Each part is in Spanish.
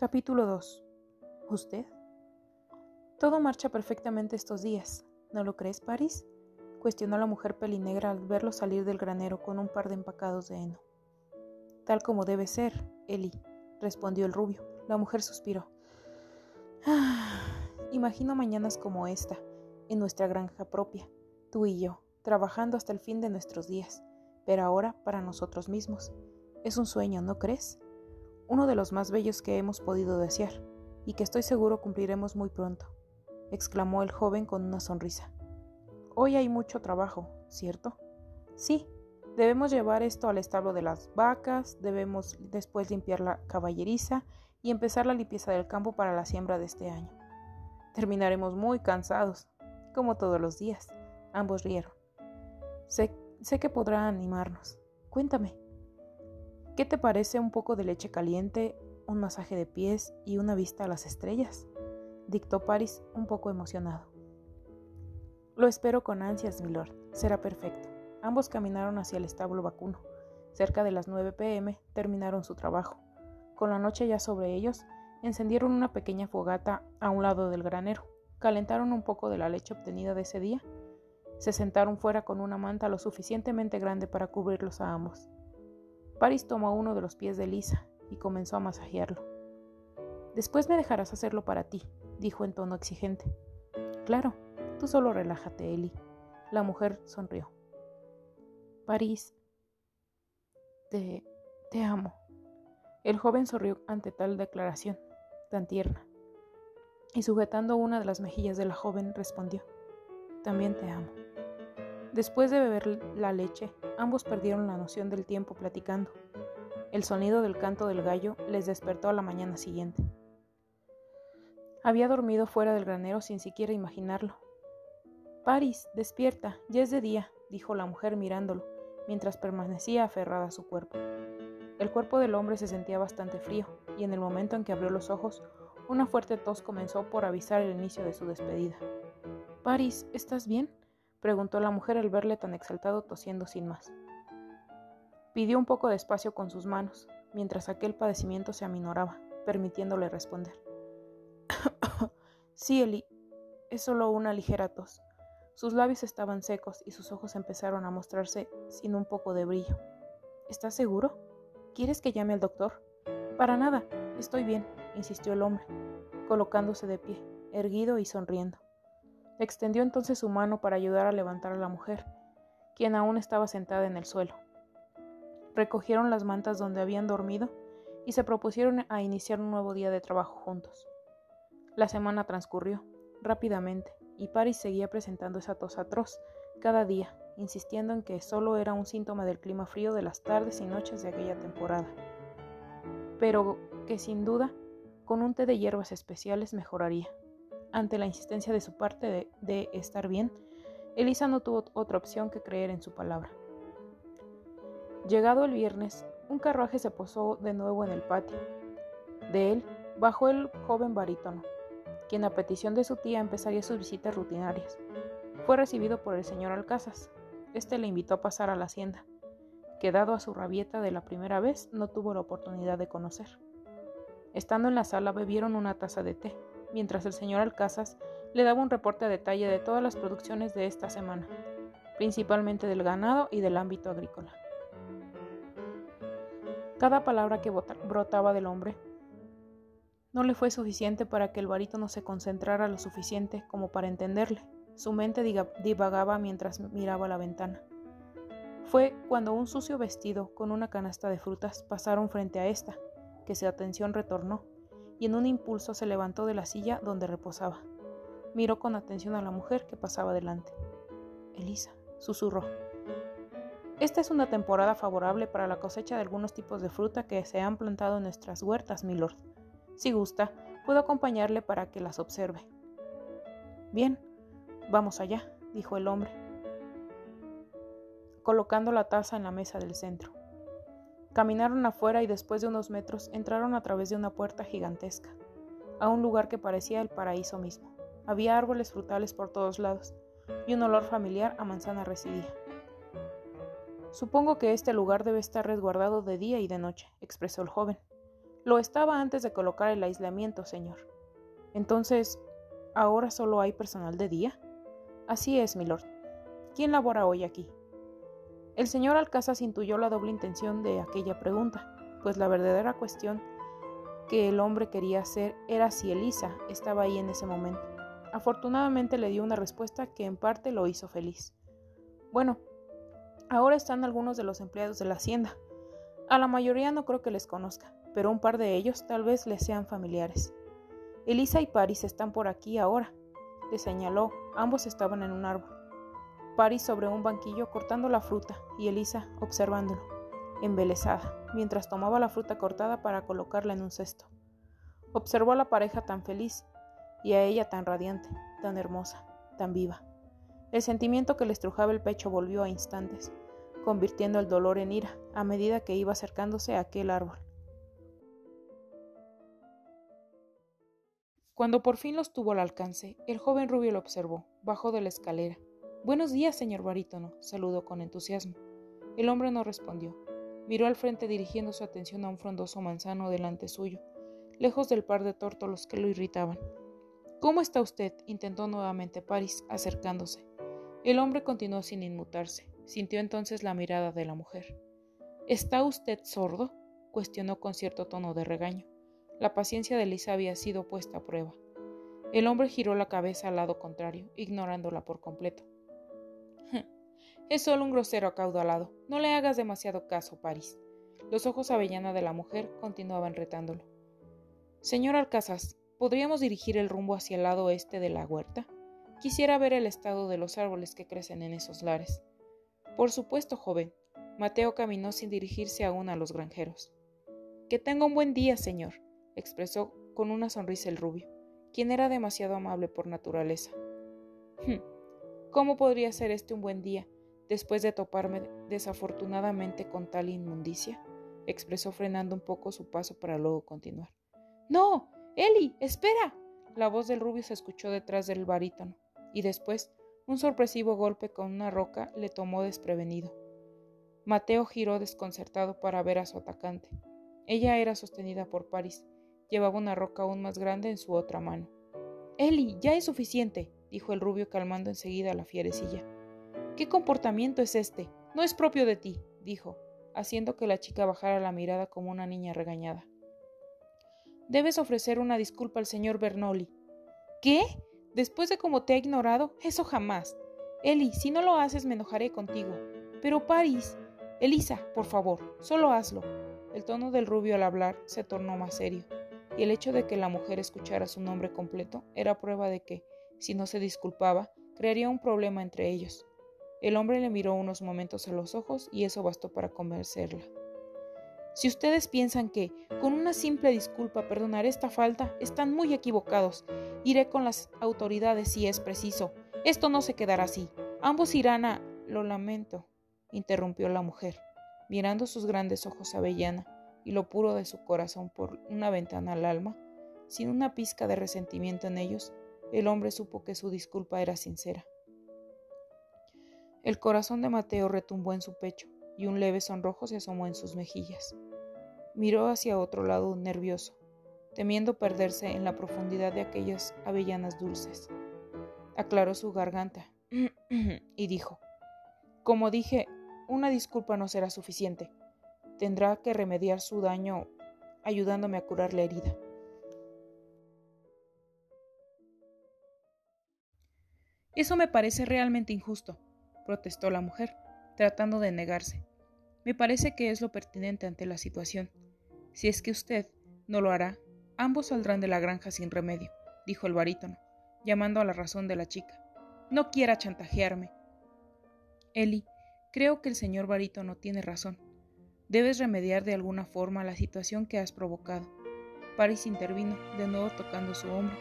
Capítulo 2. ¿Usted? Todo marcha perfectamente estos días. ¿No lo crees, Paris? cuestionó la mujer pelinegra al verlo salir del granero con un par de empacados de heno. Tal como debe ser, Eli, respondió el rubio. La mujer suspiró. Ah, imagino mañanas como esta, en nuestra granja propia, tú y yo, trabajando hasta el fin de nuestros días, pero ahora para nosotros mismos. Es un sueño, ¿no crees? Uno de los más bellos que hemos podido desear, y que estoy seguro cumpliremos muy pronto, exclamó el joven con una sonrisa. Hoy hay mucho trabajo, ¿cierto? Sí, debemos llevar esto al establo de las vacas, debemos después limpiar la caballeriza y empezar la limpieza del campo para la siembra de este año. Terminaremos muy cansados, como todos los días. Ambos rieron. Sé, sé que podrá animarnos. Cuéntame, ¿Qué te parece un poco de leche caliente, un masaje de pies y una vista a las estrellas? dictó Paris un poco emocionado. Lo espero con ansias, milord. Será perfecto. Ambos caminaron hacia el establo vacuno. Cerca de las 9 pm terminaron su trabajo. Con la noche ya sobre ellos, encendieron una pequeña fogata a un lado del granero, calentaron un poco de la leche obtenida de ese día, se sentaron fuera con una manta lo suficientemente grande para cubrirlos a ambos. Paris tomó uno de los pies de Lisa y comenzó a masajearlo. Después me dejarás hacerlo para ti, dijo en tono exigente. Claro, tú solo relájate, Eli. La mujer sonrió. París, te, te amo. El joven sonrió ante tal declaración, tan tierna, y sujetando una de las mejillas de la joven respondió, También te amo. Después de beber la leche, ambos perdieron la noción del tiempo platicando. El sonido del canto del gallo les despertó a la mañana siguiente. Había dormido fuera del granero sin siquiera imaginarlo. Paris, despierta, ya es de día, dijo la mujer mirándolo, mientras permanecía aferrada a su cuerpo. El cuerpo del hombre se sentía bastante frío, y en el momento en que abrió los ojos, una fuerte tos comenzó por avisar el inicio de su despedida. Paris, ¿estás bien? Preguntó la mujer al verle tan exaltado tosiendo sin más. Pidió un poco de espacio con sus manos, mientras aquel padecimiento se aminoraba, permitiéndole responder. sí, Eli, es solo una ligera tos. Sus labios estaban secos y sus ojos empezaron a mostrarse sin un poco de brillo. ¿Estás seguro? ¿Quieres que llame al doctor? Para nada, estoy bien, insistió el hombre, colocándose de pie, erguido y sonriendo. Extendió entonces su mano para ayudar a levantar a la mujer, quien aún estaba sentada en el suelo. Recogieron las mantas donde habían dormido y se propusieron a iniciar un nuevo día de trabajo juntos. La semana transcurrió rápidamente y Paris seguía presentando esa tos atroz cada día, insistiendo en que solo era un síntoma del clima frío de las tardes y noches de aquella temporada, pero que sin duda con un té de hierbas especiales mejoraría. Ante la insistencia de su parte de, estar bien, Elisa no tuvo otra opción que creer en su palabra. Llegado el viernes, un carruaje se posó de nuevo en el patio. De él bajó el joven barítono, quien a petición de su tía empezaría sus visitas rutinarias. Fue recibido por el señor Alcázar. Este le invitó a pasar a la hacienda, que dado a su rabieta de la primera vez no tuvo la oportunidad de conocer. Estando en la sala bebieron una taza de té mientras el señor Alcázar le daba un reporte a detalle de todas las producciones de esta semana, principalmente del ganado y del ámbito agrícola. Cada palabra que brotaba del hombre no le fue suficiente para que el barítono se concentrara lo suficiente como para entenderle. Su mente divagaba mientras miraba la ventana. Fue cuando un sucio vestido con una canasta de frutas pasaron frente a esta, que su atención retornó y en un impulso se levantó de la silla donde reposaba. Miró con atención a la mujer que pasaba delante. Elisa, susurró. Esta es una temporada favorable para la cosecha de algunos tipos de fruta que se han plantado en nuestras huertas, milord. Si gusta, puedo acompañarle para que las observe. Bien, vamos allá, dijo el hombre, colocando la taza en la mesa del centro. Caminaron afuera y después de unos metros entraron a través de una puerta gigantesca, a un lugar que parecía el paraíso mismo. Había árboles frutales por todos lados, y un olor familiar a manzana residía. Supongo que este lugar debe estar resguardado de día y de noche, expresó el joven. Lo estaba antes de colocar el aislamiento, señor. Entonces, ¿ahora solo hay personal de día? Así es, milord. ¿Quién labora hoy aquí? El señor Alcázar intuyó la doble intención de aquella pregunta, pues la verdadera cuestión que el hombre quería hacer era si Elisa estaba ahí en ese momento. Afortunadamente le dio una respuesta que en parte lo hizo feliz. Bueno, ahora están algunos de los empleados de la hacienda. A la mayoría no creo que les conozca, pero un par de ellos tal vez les sean familiares. Elisa y Paris están por aquí ahora, le señaló. Ambos estaban en un árbol. Paris sobre un banquillo cortando la fruta y Elisa observándolo, embelesada, mientras tomaba la fruta cortada para colocarla en un cesto. Observó a la pareja tan feliz y a ella tan radiante, tan hermosa, tan viva. El sentimiento que le estrujaba el pecho volvió a instantes, convirtiendo el dolor en ira a medida que iba acercándose a aquel árbol. Cuando por fin los tuvo al alcance, el joven rubio lo observó, bajó de la escalera. Buenos días, señor barítono, saludó con entusiasmo. El hombre no respondió. Miró al frente dirigiendo su atención a un frondoso manzano delante suyo, lejos del par de tórtolos que lo irritaban. ¿Cómo está usted? intentó nuevamente Paris, acercándose. El hombre continuó sin inmutarse. Sintió entonces la mirada de la mujer. ¿Está usted sordo? cuestionó con cierto tono de regaño. La paciencia de Lisa había sido puesta a prueba. El hombre giró la cabeza al lado contrario, ignorándola por completo. Es solo un grosero acaudalado. No le hagas demasiado caso, Paris. Los ojos avellana de la mujer continuaban retándolo. Señor Alcazaz, ¿podríamos dirigir el rumbo hacia el lado oeste de la huerta? Quisiera ver el estado de los árboles que crecen en esos lares. Por supuesto, joven. Mateo caminó sin dirigirse aún a los granjeros. Que tenga un buen día, señor, expresó con una sonrisa el rubio, quien era demasiado amable por naturaleza. Hm, ¿Cómo podría ser este un buen día, después de toparme desafortunadamente con tal inmundicia? expresó frenando un poco su paso para luego continuar. No. Eli. espera. La voz del rubio se escuchó detrás del barítono y después un sorpresivo golpe con una roca le tomó desprevenido. Mateo giró desconcertado para ver a su atacante. Ella era sostenida por Paris. Llevaba una roca aún más grande en su otra mano. Eli, ya es suficiente, dijo el rubio calmando enseguida a la fierecilla. ¿Qué comportamiento es este? No es propio de ti, dijo, haciendo que la chica bajara la mirada como una niña regañada. Debes ofrecer una disculpa al señor Bernoli. ¿Qué? Después de cómo te ha ignorado, eso jamás. Eli, si no lo haces me enojaré contigo. Pero Paris. Elisa, por favor, solo hazlo. El tono del rubio al hablar se tornó más serio, y el hecho de que la mujer escuchara su nombre completo era prueba de que, si no se disculpaba, crearía un problema entre ellos. El hombre le miró unos momentos a los ojos y eso bastó para convencerla. Si ustedes piensan que, con una simple disculpa, perdonaré esta falta, están muy equivocados. Iré con las autoridades si es preciso. Esto no se quedará así. Ambos irán a... Lo lamento, interrumpió la mujer, mirando sus grandes ojos avellana y lo puro de su corazón por una ventana al alma, sin una pizca de resentimiento en ellos, el hombre supo que su disculpa era sincera. El corazón de Mateo retumbó en su pecho y un leve sonrojo se asomó en sus mejillas. Miró hacia otro lado nervioso, temiendo perderse en la profundidad de aquellas avellanas dulces. Aclaró su garganta y dijo, Como dije, una disculpa no será suficiente. Tendrá que remediar su daño ayudándome a curar la herida. Eso me parece realmente injusto, protestó la mujer, tratando de negarse. Me parece que es lo pertinente ante la situación. Si es que usted no lo hará, ambos saldrán de la granja sin remedio, dijo el barítono, llamando a la razón de la chica. No quiera chantajearme. Eli, creo que el señor barítono tiene razón. Debes remediar de alguna forma la situación que has provocado. Paris intervino, de nuevo tocando su hombro,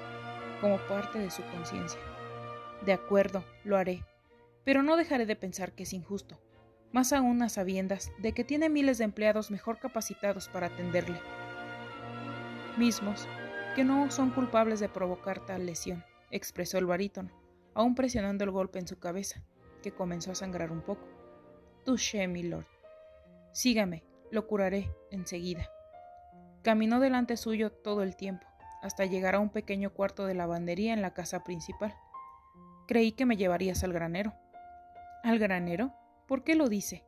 como parte de su conciencia. De acuerdo, lo haré, pero no dejaré de pensar que es injusto más aún a sabiendas de que tiene miles de empleados mejor capacitados para atenderle, mismos que no son culpables de provocar tal lesión, expresó el barítono, aún presionando el golpe en su cabeza, que comenzó a sangrar un poco. Touché, mi lord. Sígame, lo curaré enseguida. Caminó delante suyo todo el tiempo, hasta llegar a un pequeño cuarto de lavandería en la casa principal. Creí que me llevarías al granero. ¿Al granero? ¿Por qué lo dice?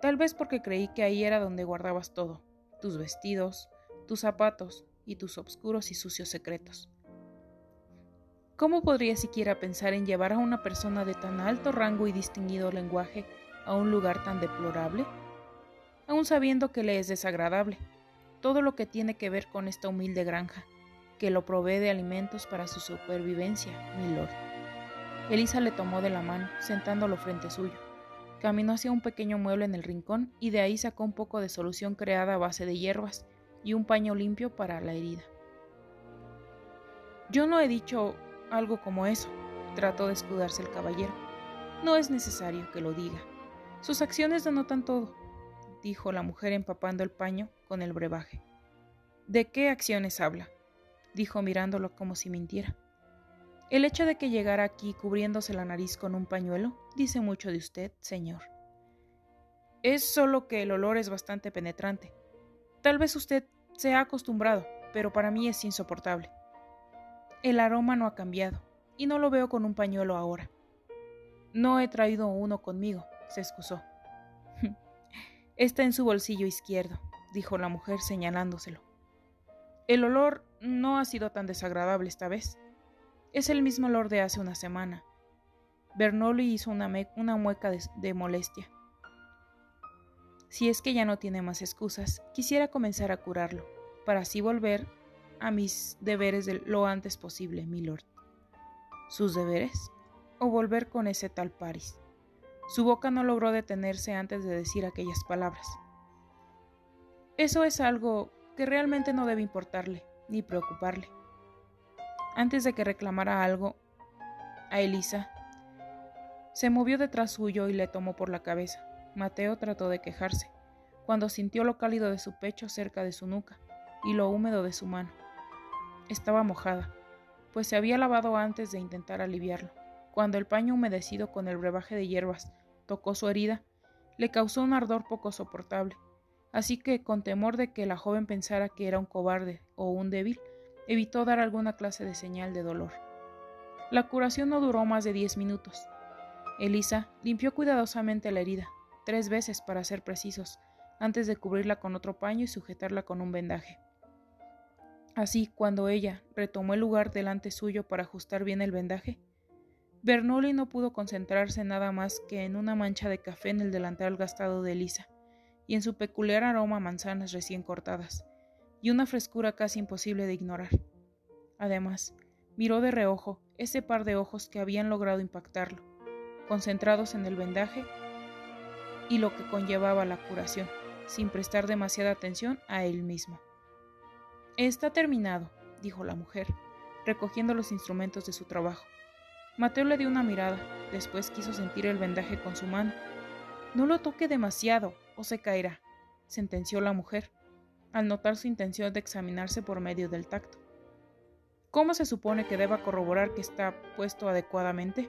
Tal vez porque creí que ahí era donde guardabas todo, tus vestidos, tus zapatos y tus obscuros y sucios secretos. ¿Cómo podría siquiera pensar en llevar a una persona de tan alto rango y distinguido lenguaje a un lugar tan deplorable? Aun sabiendo que le es desagradable, todo lo que tiene que ver con esta humilde granja, que lo provee de alimentos para su supervivencia, mi lord. Elisa le tomó de la mano, sentándolo frente suyo. Caminó hacia un pequeño mueble en el rincón y de ahí sacó un poco de solución creada a base de hierbas y un paño limpio para la herida. Yo no he dicho algo como eso, trató de escudarse el caballero. No es necesario que lo diga. Sus acciones denotan todo dijo la mujer empapando el paño con el brebaje. ¿De qué acciones habla? dijo mirándolo como si mintiera. El hecho de que llegara aquí cubriéndose la nariz con un pañuelo dice mucho de usted, señor. Es solo que el olor es bastante penetrante. Tal vez usted se ha acostumbrado, pero para mí es insoportable. El aroma no ha cambiado, y no lo veo con un pañuelo ahora. No he traído uno conmigo, se excusó. Está en su bolsillo izquierdo, dijo la mujer señalándoselo. El olor no ha sido tan desagradable esta vez. Es el mismo olor de hace una semana. Bernoli hizo una, mueca de, molestia. Si es que ya no tiene más excusas, quisiera comenzar a curarlo, para así volver a mis deberes lo antes posible, milord. ¿Sus deberes? ¿O volver con ese tal Paris? Su boca no logró detenerse antes de decir aquellas palabras. Eso es algo que realmente no debe importarle ni preocuparle. Antes de que reclamara algo a Elisa, se movió detrás suyo y le tomó por la cabeza. Mateo trató de quejarse, cuando sintió lo cálido de su pecho cerca de su nuca y lo húmedo de su mano. Estaba mojada, pues se había lavado antes de intentar aliviarlo. Cuando el paño humedecido con el brebaje de hierbas tocó su herida, le causó un ardor poco soportable, así que, con temor de que la joven pensara que era un cobarde o un débil, evitó dar alguna clase de señal de dolor. La curación no duró más de diez minutos. Elisa limpió cuidadosamente la herida, tres veces para ser precisos, antes de cubrirla con otro paño y sujetarla con un vendaje. Así, cuando ella retomó el lugar delante suyo para ajustar bien el vendaje, Bernoli no pudo concentrarse nada más que en una mancha de café en el delantal gastado de Elisa, y en su peculiar aroma a manzanas recién cortadas, y una frescura casi imposible de ignorar. Además, miró de reojo ese par de ojos que habían logrado impactarlo, concentrados en el vendaje y lo que conllevaba la curación, sin prestar demasiada atención a él mismo. Está terminado, dijo la mujer, recogiendo los instrumentos de su trabajo. Mateo le dio una mirada, después quiso sentir el vendaje con su mano. No lo toque demasiado, o se caerá, sentenció la mujer, al notar su intención de examinarse por medio del tacto. ¿Cómo se supone que deba corroborar que está puesto adecuadamente?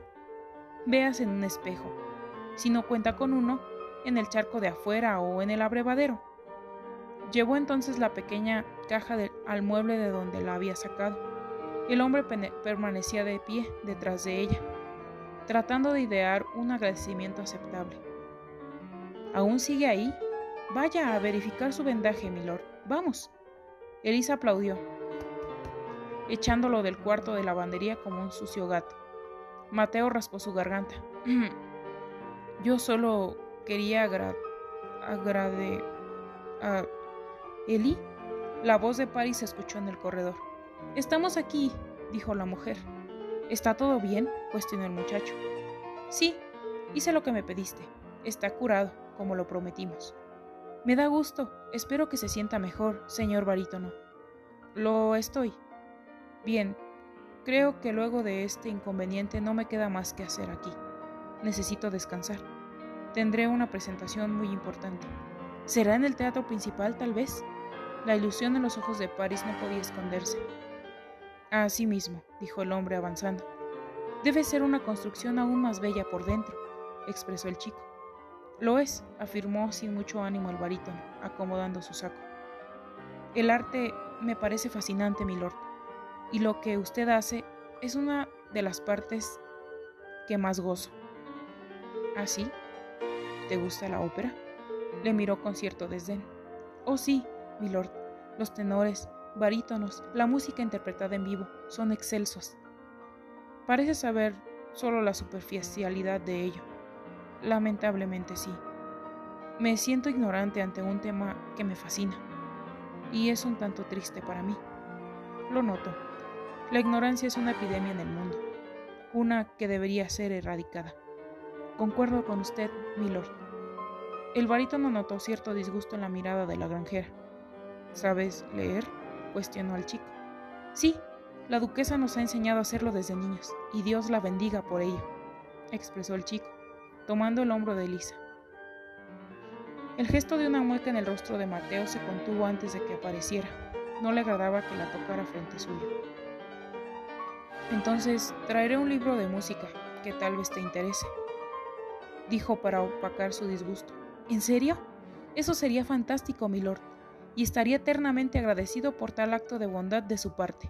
Veas en un espejo. Si no cuenta con uno, en el charco de afuera o en el abrevadero. Llevó entonces la pequeña caja al mueble de donde la había sacado el hombre permanecía de pie detrás de ella, tratando de idear un agradecimiento aceptable. ¿Aún sigue ahí? Vaya a verificar su vendaje, milord. Vamos. Elisa aplaudió, echándolo del cuarto de lavandería como un sucio gato. Mateo raspó su garganta. Yo solo quería agrade... agrade... a... ¿Eli? La voz de Paris se escuchó en el corredor. Estamos aquí, dijo la mujer. ¿Está todo bien? cuestionó el muchacho. Sí, hice lo que me pediste. Está curado, como lo prometimos. Me da gusto. Espero que se sienta mejor, señor barítono. Lo estoy. Bien, creo que luego de este inconveniente no me queda más que hacer aquí. Necesito descansar. Tendré una presentación muy importante. ¿Será en el teatro principal, tal vez? La ilusión en los ojos de Paris no podía esconderse. Así mismo, dijo el hombre avanzando. Debe ser una construcción aún más bella por dentro, expresó el chico. Lo es, afirmó sin mucho ánimo el barítono, acomodando su saco. El arte me parece fascinante, milord, y lo que usted hace es una de las partes que más gozo. ¿Ah, sí? ¿Te gusta la ópera? Le miró con cierto desdén. Oh, sí, milord. Los tenores, barítonos, la música interpretada en vivo son excelsos. Parece saber solo la superficialidad de ello. Lamentablemente sí. Me siento ignorante ante un tema que me fascina, y es un tanto triste para mí. Lo noto. La ignorancia es una epidemia en el mundo, una que debería ser erradicada. Concuerdo con usted, milord. El barítono notó cierto disgusto en la mirada de la granjera. ¿Sabes leer? cuestionó al chico. Sí, la duquesa nos ha enseñado a hacerlo desde niños, y Dios la bendiga por ello, expresó el chico, tomando el hombro de Elisa. El gesto de una mueca en el rostro de Mateo se contuvo antes de que apareciera. No le agradaba que la tocara frente suyo. Entonces, traeré un libro de música que tal vez te interese, dijo para opacar su disgusto. ¿En serio? Eso sería fantástico, milord, y estaría eternamente agradecido por tal acto de bondad de su parte.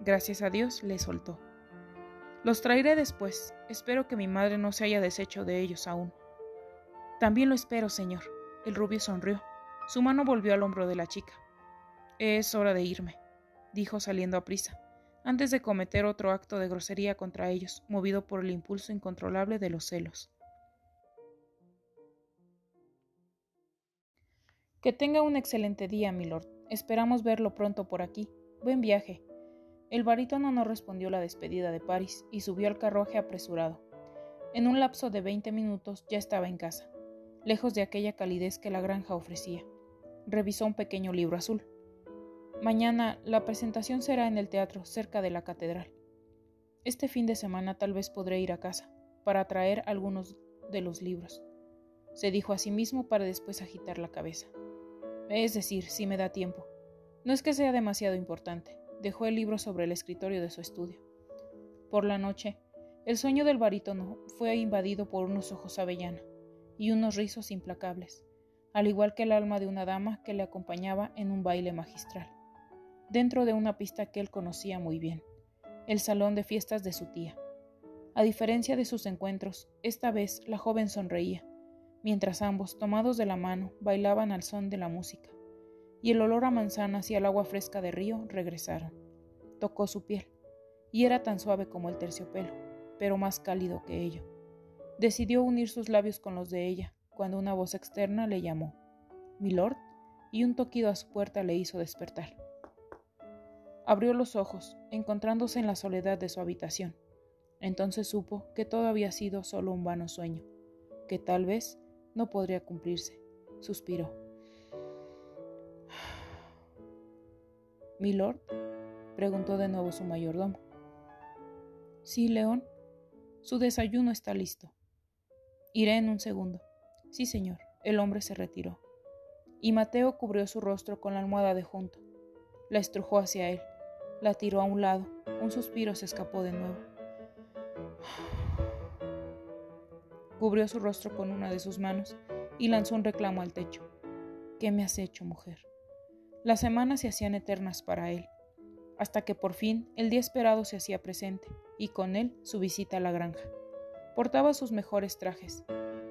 Gracias a Dios le soltó. Los traeré después. Espero que mi madre no se haya deshecho de ellos aún. También lo espero, señor. El rubio sonrió. Su mano volvió al hombro de la chica. Es hora de irme, dijo saliendo a prisa, antes de cometer otro acto de grosería contra ellos, movido por el impulso incontrolable de los celos. Que tenga un excelente día, milord. Esperamos verlo pronto por aquí. Buen viaje. El barítono no respondió la despedida de París y subió al carruaje apresurado. En un lapso de veinte minutos ya estaba en casa lejos de aquella calidez que la granja ofrecía. Revisó un pequeño libro azul. Mañana la presentación será en el teatro, cerca de la catedral. Este fin de semana tal vez podré ir a casa, para traer algunos de los libros. Se dijo a sí mismo para después agitar la cabeza. Es decir, si me da tiempo. No es que sea demasiado importante. Dejó el libro sobre el escritorio de su estudio. Por la noche, el sueño del barítono fue invadido por unos ojos avellana y unos rizos implacables, al igual que el alma de una dama que le acompañaba en un baile magistral, dentro de una pista que él conocía muy bien, el salón de fiestas de su tía. A diferencia de sus encuentros, esta vez la joven sonreía, mientras ambos, tomados de la mano, bailaban al son de la música, y el olor a manzanas y al agua fresca de río regresaron. Tocó su piel, y era tan suave como el terciopelo, pero más cálido que ello. Decidió unir sus labios con los de ella, cuando una voz externa le llamó, Milord, y un toquido a su puerta le hizo despertar. Abrió los ojos, encontrándose en la soledad de su habitación. Entonces supo que todo había sido solo un vano sueño, que tal vez no podría cumplirse. Suspiró. ¿Milord? preguntó de nuevo su mayordomo. Sí, León. Su desayuno está listo. Iré en un segundo. Sí, señor. El hombre se retiró. Y Mateo cubrió su rostro con la almohada de junto. La estrujó hacia él. La tiró a un lado. Un suspiro se escapó de nuevo. Cubrió su rostro con una de sus manos y lanzó un reclamo al techo. ¿Qué me has hecho, mujer? Las semanas se hacían eternas para él, hasta que por fin el día esperado se hacía presente, y con él su visita a la granja. Portaba sus mejores trajes,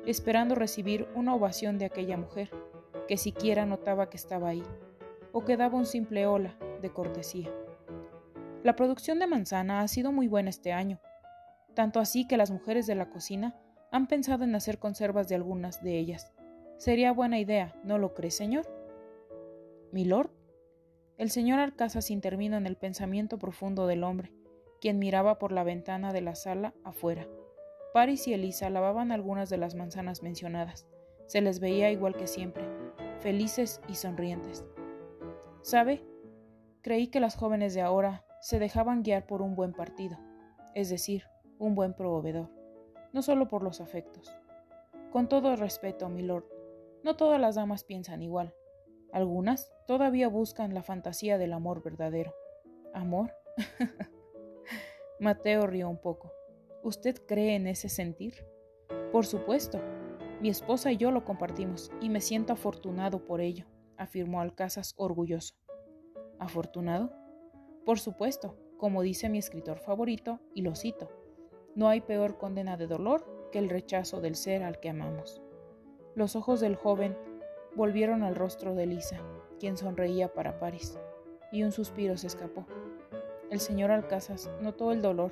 esperando recibir una ovación de aquella mujer, que siquiera notaba que estaba ahí, o que daba un simple hola de cortesía. La producción de manzana ha sido muy buena este año, tanto así que las mujeres de la cocina han pensado en hacer conservas de algunas de ellas. Sería buena idea, ¿no lo cree, señor? ¿Milord? El señor Alcázar intervino en el pensamiento profundo del hombre, quien miraba por la ventana de la sala afuera. Paris y Elisa lavaban algunas de las manzanas mencionadas. Se les veía igual que siempre, felices y sonrientes. ¿Sabe? Creí que las jóvenes de ahora se dejaban guiar por un buen partido, es decir, un buen proveedor, no solo por los afectos. Con todo respeto, milord, no todas las damas piensan igual. Algunas todavía buscan la fantasía del amor verdadero. ¿Amor? Mateo rió un poco. ¿Usted cree en ese sentir? Por supuesto. Mi esposa y yo lo compartimos y me siento afortunado por ello, afirmó Alcázar orgulloso. ¿Afortunado? Por supuesto, como dice mi escritor favorito, y lo cito, no hay peor condena de dolor que el rechazo del ser al que amamos. Los ojos del joven volvieron al rostro de Lisa, quien sonreía para París, y un suspiro se escapó. El señor Alcázar notó el dolor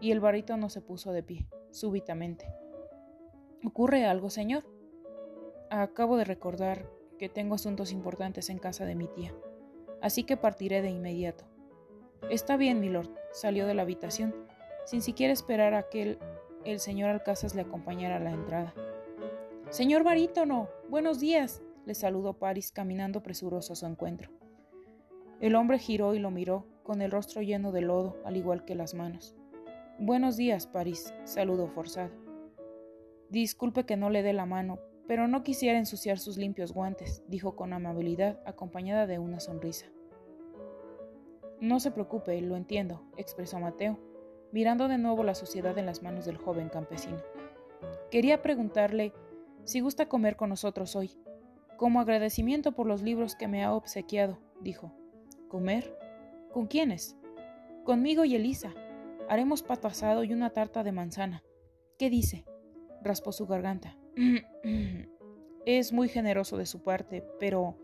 y el no se puso de pie, súbitamente. ¿Ocurre algo, señor? Acabo de recordar que tengo asuntos importantes en casa de mi tía, así que partiré de inmediato. Está bien, milord, salió de la habitación, sin siquiera esperar a que el, señor Alcázar le acompañara a la entrada. Señor barítono, buenos días, le saludó Paris caminando presuroso a su encuentro. El hombre giró y lo miró, con el rostro lleno de lodo, al igual que las manos. Buenos días, París, saludó forzado. Disculpe que no le dé la mano, pero no quisiera ensuciar sus limpios guantes, dijo con amabilidad, acompañada de una sonrisa. No se preocupe, lo entiendo, expresó Mateo, mirando de nuevo la sociedad en las manos del joven campesino. Quería preguntarle si gusta comer con nosotros hoy, como agradecimiento por los libros que me ha obsequiado, dijo. ¿Comer? ¿Con quiénes? Conmigo y Elisa. Haremos pato asado y una tarta de manzana. ¿Qué dice? raspó su garganta. es muy generoso de su parte, pero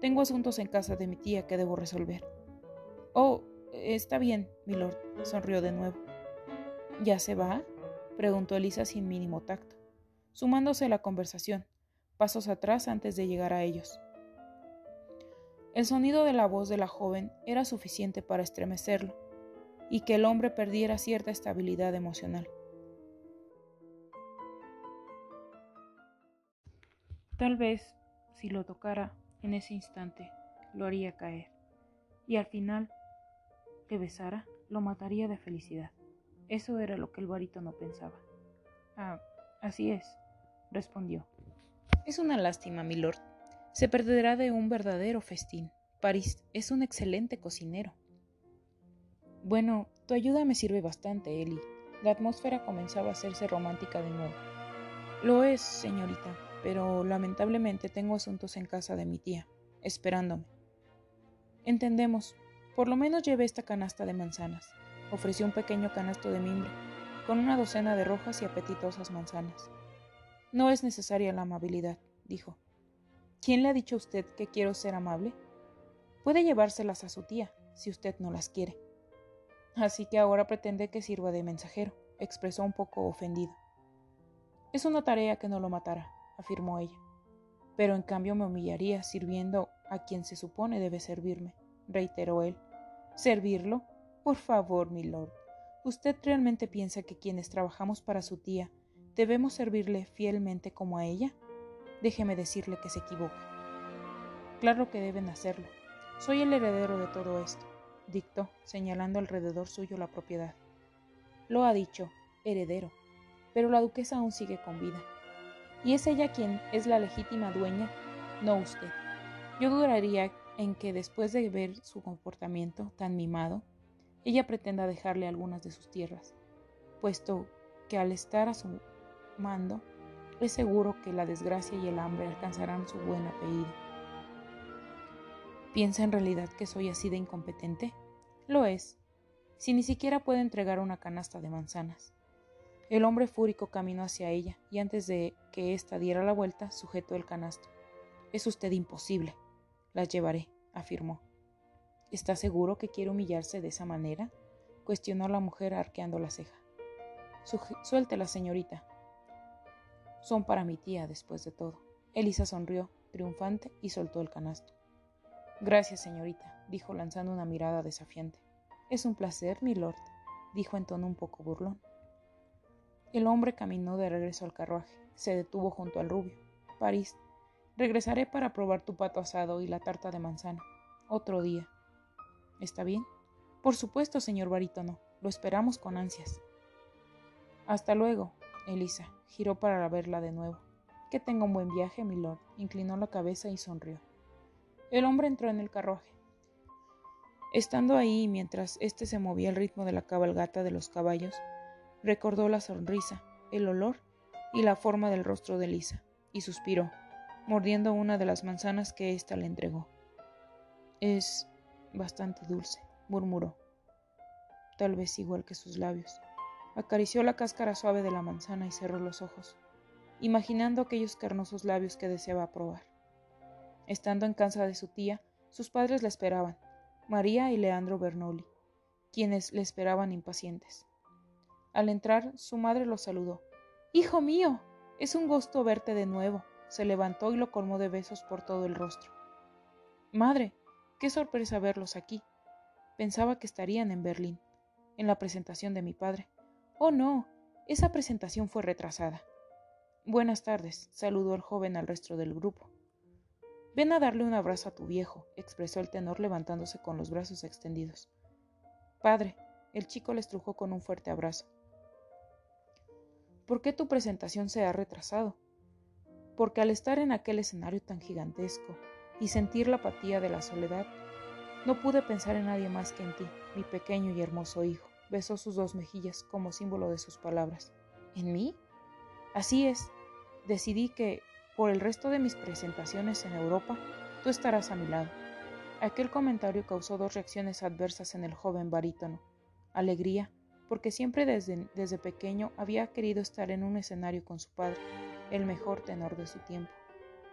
tengo asuntos en casa de mi tía que debo resolver. Oh, está bien, milord, sonrió de nuevo. ¿Ya se va? preguntó Elisa sin mínimo tacto, sumándose a la conversación, pasos atrás antes de llegar a ellos. El sonido de la voz de la joven era suficiente para estremecerlo y que el hombre perdiera cierta estabilidad emocional. Tal vez, si lo tocara en ese instante, lo haría caer, y al final, que besara, lo mataría de felicidad. Eso era lo que el no pensaba. Ah, así es, respondió. Es una lástima, milord, se perderá de un verdadero festín. París es un excelente cocinero. Bueno, tu ayuda me sirve bastante, Eli. La atmósfera comenzaba a hacerse romántica de nuevo. Lo es, señorita, pero lamentablemente tengo asuntos en casa de mi tía, esperándome. Entendemos. Por lo menos lleve esta canasta de manzanas. Ofreció un pequeño canasto de mimbre, con una docena de rojas y apetitosas manzanas. No es necesaria la amabilidad, dijo. ¿Quién le ha dicho a usted que quiero ser amable? Puede llevárselas a su tía, si usted no las quiere. Así que ahora pretende que sirva de mensajero, expresó un poco ofendido. Es una tarea que no lo matará, afirmó ella. Pero en cambio me humillaría sirviendo a quien se supone debe servirme, reiteró él. ¿Servirlo? Por favor, milord. ¿Usted realmente piensa que quienes trabajamos para su tía debemos servirle fielmente como a ella? déjeme decirle que se equivoca. Claro que deben hacerlo. Soy el heredero de todo esto, dictó, señalando alrededor suyo la propiedad. Lo ha dicho, heredero, pero la duquesa aún sigue con vida. Y es ella quien es la legítima dueña, no usted. Yo dudaría en que después de ver su comportamiento tan mimado, ella pretenda dejarle algunas de sus tierras, puesto que al estar a su mando es seguro que la desgracia y el hambre alcanzarán su buen apellido. ¿Piensa en realidad que soy así de incompetente? Lo es, si ni siquiera puede entregar una canasta de manzanas. El hombre fúrico caminó hacia ella y antes de que ésta diera la vuelta sujetó el canasto. Es usted imposible. Las llevaré, afirmó. ¿Está seguro que quiere humillarse de esa manera? cuestionó la mujer arqueando la ceja. Suéltela, señorita, son para mi tía después de todo. Elisa sonrió, triunfante, y soltó el canasto. Gracias, señorita, dijo lanzando una mirada desafiante. Es un placer, mi lord, dijo en tono un poco burlón. El hombre caminó de regreso al carruaje, se detuvo junto al rubio. París, regresaré para probar tu pato asado y la tarta de manzana. Otro día. ¿Está bien? Por supuesto, señor barítono, lo esperamos con ansias. Hasta luego, Elisa giró para verla de nuevo. Que tenga un buen viaje, milord. Inclinó la cabeza y sonrió. El hombre entró en el carruaje. Estando ahí mientras éste se movía al ritmo de la cabalgata de los caballos, recordó la sonrisa, el olor y la forma del rostro de Elisa, y suspiró, mordiendo una de las manzanas que ésta le entregó. Es bastante dulce, murmuró, tal vez igual que sus labios. Acarició la cáscara suave de la manzana y cerró los ojos, imaginando aquellos carnosos labios que deseaba probar. Estando en casa de su tía, sus padres la esperaban, María y Leandro Bernoli, quienes le esperaban impacientes. Al entrar, su madre lo saludó. Hijo mío, es un gusto verte de nuevo. Se levantó y lo colmó de besos por todo el rostro. Madre, qué sorpresa verlos aquí. Pensaba que estarían en Berlín, en la presentación de mi padre. Oh, no, esa presentación fue retrasada. Buenas tardes, saludó el joven al resto del grupo. Ven a darle un abrazo a tu viejo, expresó el tenor levantándose con los brazos extendidos. Padre, el chico le estrujó con un fuerte abrazo. ¿Por qué tu presentación se ha retrasado? Porque al estar en aquel escenario tan gigantesco y sentir la apatía de la soledad, no pude pensar en nadie más que en ti, mi pequeño y hermoso hijo. Besó sus dos mejillas como símbolo de sus palabras. ¿En mí? Así es. Decidí que, por el resto de mis presentaciones en Europa, tú estarás a mi lado. Aquel comentario causó dos reacciones adversas en el joven barítono. Alegría porque siempre desde, desde pequeño había querido estar en un escenario con su padre, el mejor tenor de su tiempo,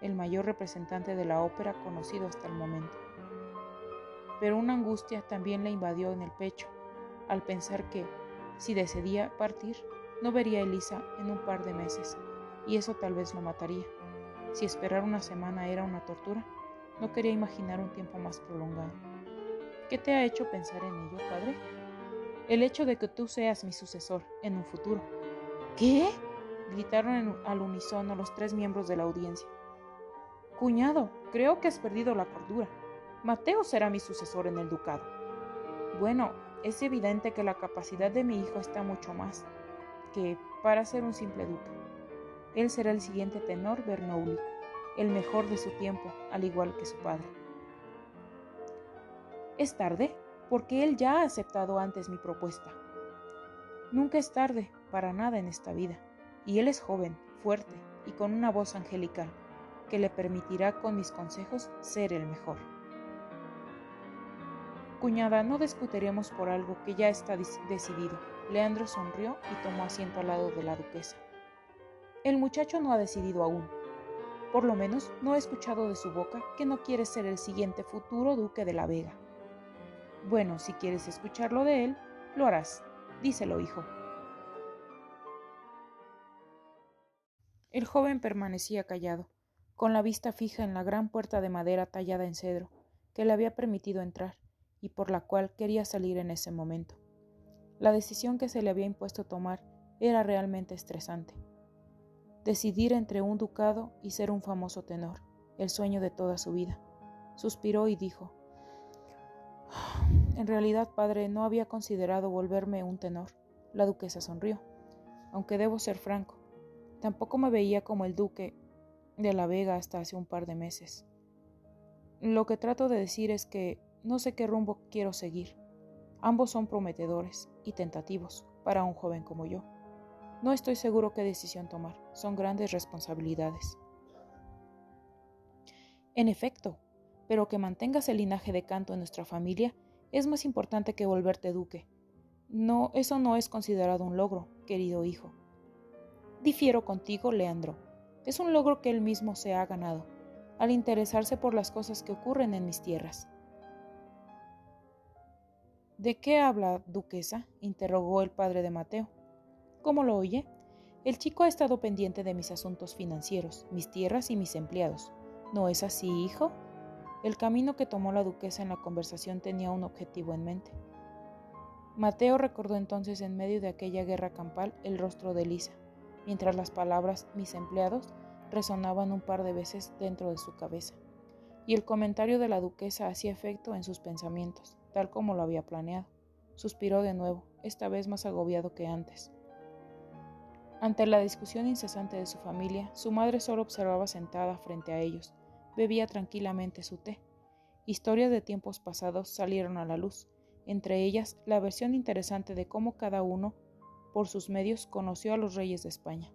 el mayor representante de la ópera conocido hasta el momento. Pero una angustia también le invadió en el pecho, al pensar que, si decidía partir, no vería a Elisa en un par de meses, y eso tal vez lo mataría. Si esperar una semana era una tortura, no quería imaginar un tiempo más prolongado. ¿Qué te ha hecho pensar en ello, padre? el hecho de que tú seas mi sucesor en un futuro. ¿Qué? gritaron al unísono los tres miembros de la audiencia. Cuñado, creo que has perdido la cordura. Mateo será mi sucesor en el ducado. Bueno, es evidente que la capacidad de mi hijo está mucho más que para ser un simple duque. Él será el siguiente tenor Bernoulli, el mejor de su tiempo, al igual que su padre. ¿Es tarde? porque Él ya ha aceptado antes mi propuesta. Nunca es tarde para nada en esta vida, y Él es joven, fuerte y con una voz angelical, que le permitirá con mis consejos ser el mejor. Cuñada, no discutiremos por algo que ya está decidido. Leandro sonrió y tomó asiento al lado de la duquesa. El muchacho no ha decidido aún. Por lo menos no he escuchado de su boca que no quiere ser el siguiente futuro duque de la Vega. Bueno, si quieres escucharlo de él, lo harás. Díselo, hijo. El joven permanecía callado, con la vista fija en la gran puerta de madera tallada en cedro, que le había permitido entrar, y por la cual quería salir en ese momento. La decisión que se le había impuesto tomar era realmente estresante. Decidir entre un ducado y ser un famoso tenor, el sueño de toda su vida. Suspiró y dijo en realidad, padre, no había considerado volverme un tenor. La duquesa sonrió. Aunque debo ser franco, tampoco me veía como el duque de la Vega hasta hace un par de meses. Lo que trato de decir es que no sé qué rumbo quiero seguir. Ambos son prometedores y tentativos para un joven como yo. No estoy seguro qué decisión tomar. Son grandes responsabilidades. En efecto, pero que mantengas el linaje de canto en nuestra familia es más importante que volverte duque. No, eso no es considerado un logro, querido hijo. Difiero contigo, Leandro. Es un logro que él mismo se ha ganado, al interesarse por las cosas que ocurren en mis tierras. ¿De qué habla, duquesa? interrogó el padre de Mateo. ¿Cómo lo oye? El chico ha estado pendiente de mis asuntos financieros, mis tierras y mis empleados. ¿No es así, hijo? El camino que tomó la duquesa en la conversación tenía un objetivo en mente. Mateo recordó entonces en medio de aquella guerra campal el rostro de Elisa, mientras las palabras mis empleados resonaban un par de veces dentro de su cabeza, y el comentario de la duquesa hacía efecto en sus pensamientos, tal como lo había planeado. Suspiró de nuevo, esta vez más agobiado que antes. Ante la discusión incesante de su familia, su madre solo observaba sentada frente a ellos, bebía tranquilamente su té. Historias de tiempos pasados salieron a la luz, entre ellas la versión interesante de cómo cada uno, por sus medios, conoció a los reyes de España.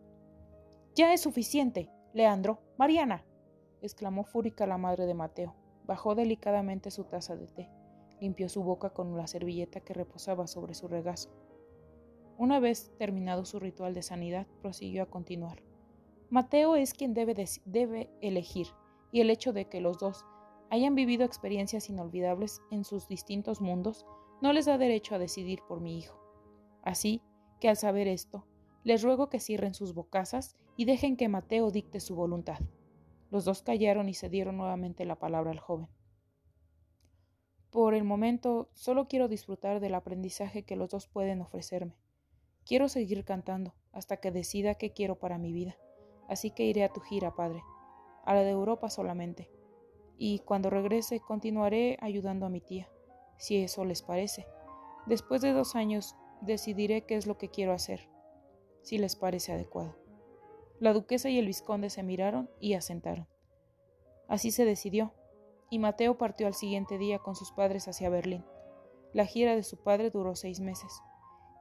Ya es suficiente, Leandro, Mariana, exclamó fúrica la madre de Mateo. Bajó delicadamente su taza de té, Limpió su boca con la servilleta que reposaba sobre su regazo. Una vez terminado su ritual de sanidad, prosiguió a continuar. Mateo es quien debe, debe elegir, y el hecho de que los dos hayan vivido experiencias inolvidables en sus distintos mundos no les da derecho a decidir por mi hijo. Así que al saber esto, les ruego que cierren sus bocazas y dejen que Mateo dicte su voluntad. Los dos callaron y se dieron nuevamente la palabra al joven. Por el momento, solo quiero disfrutar del aprendizaje que los dos pueden ofrecerme. Quiero seguir cantando hasta que decida qué quiero para mi vida. Así que iré a tu gira, padre, a la de Europa solamente. Y cuando regrese continuaré ayudando a mi tía, si eso les parece. Después de dos años decidiré qué es lo que quiero hacer si les parece adecuado. La duquesa y el vizconde se miraron y asentaron. Así se decidió, y Mateo partió al siguiente día con sus padres hacia Berlín. La gira de su padre duró seis meses,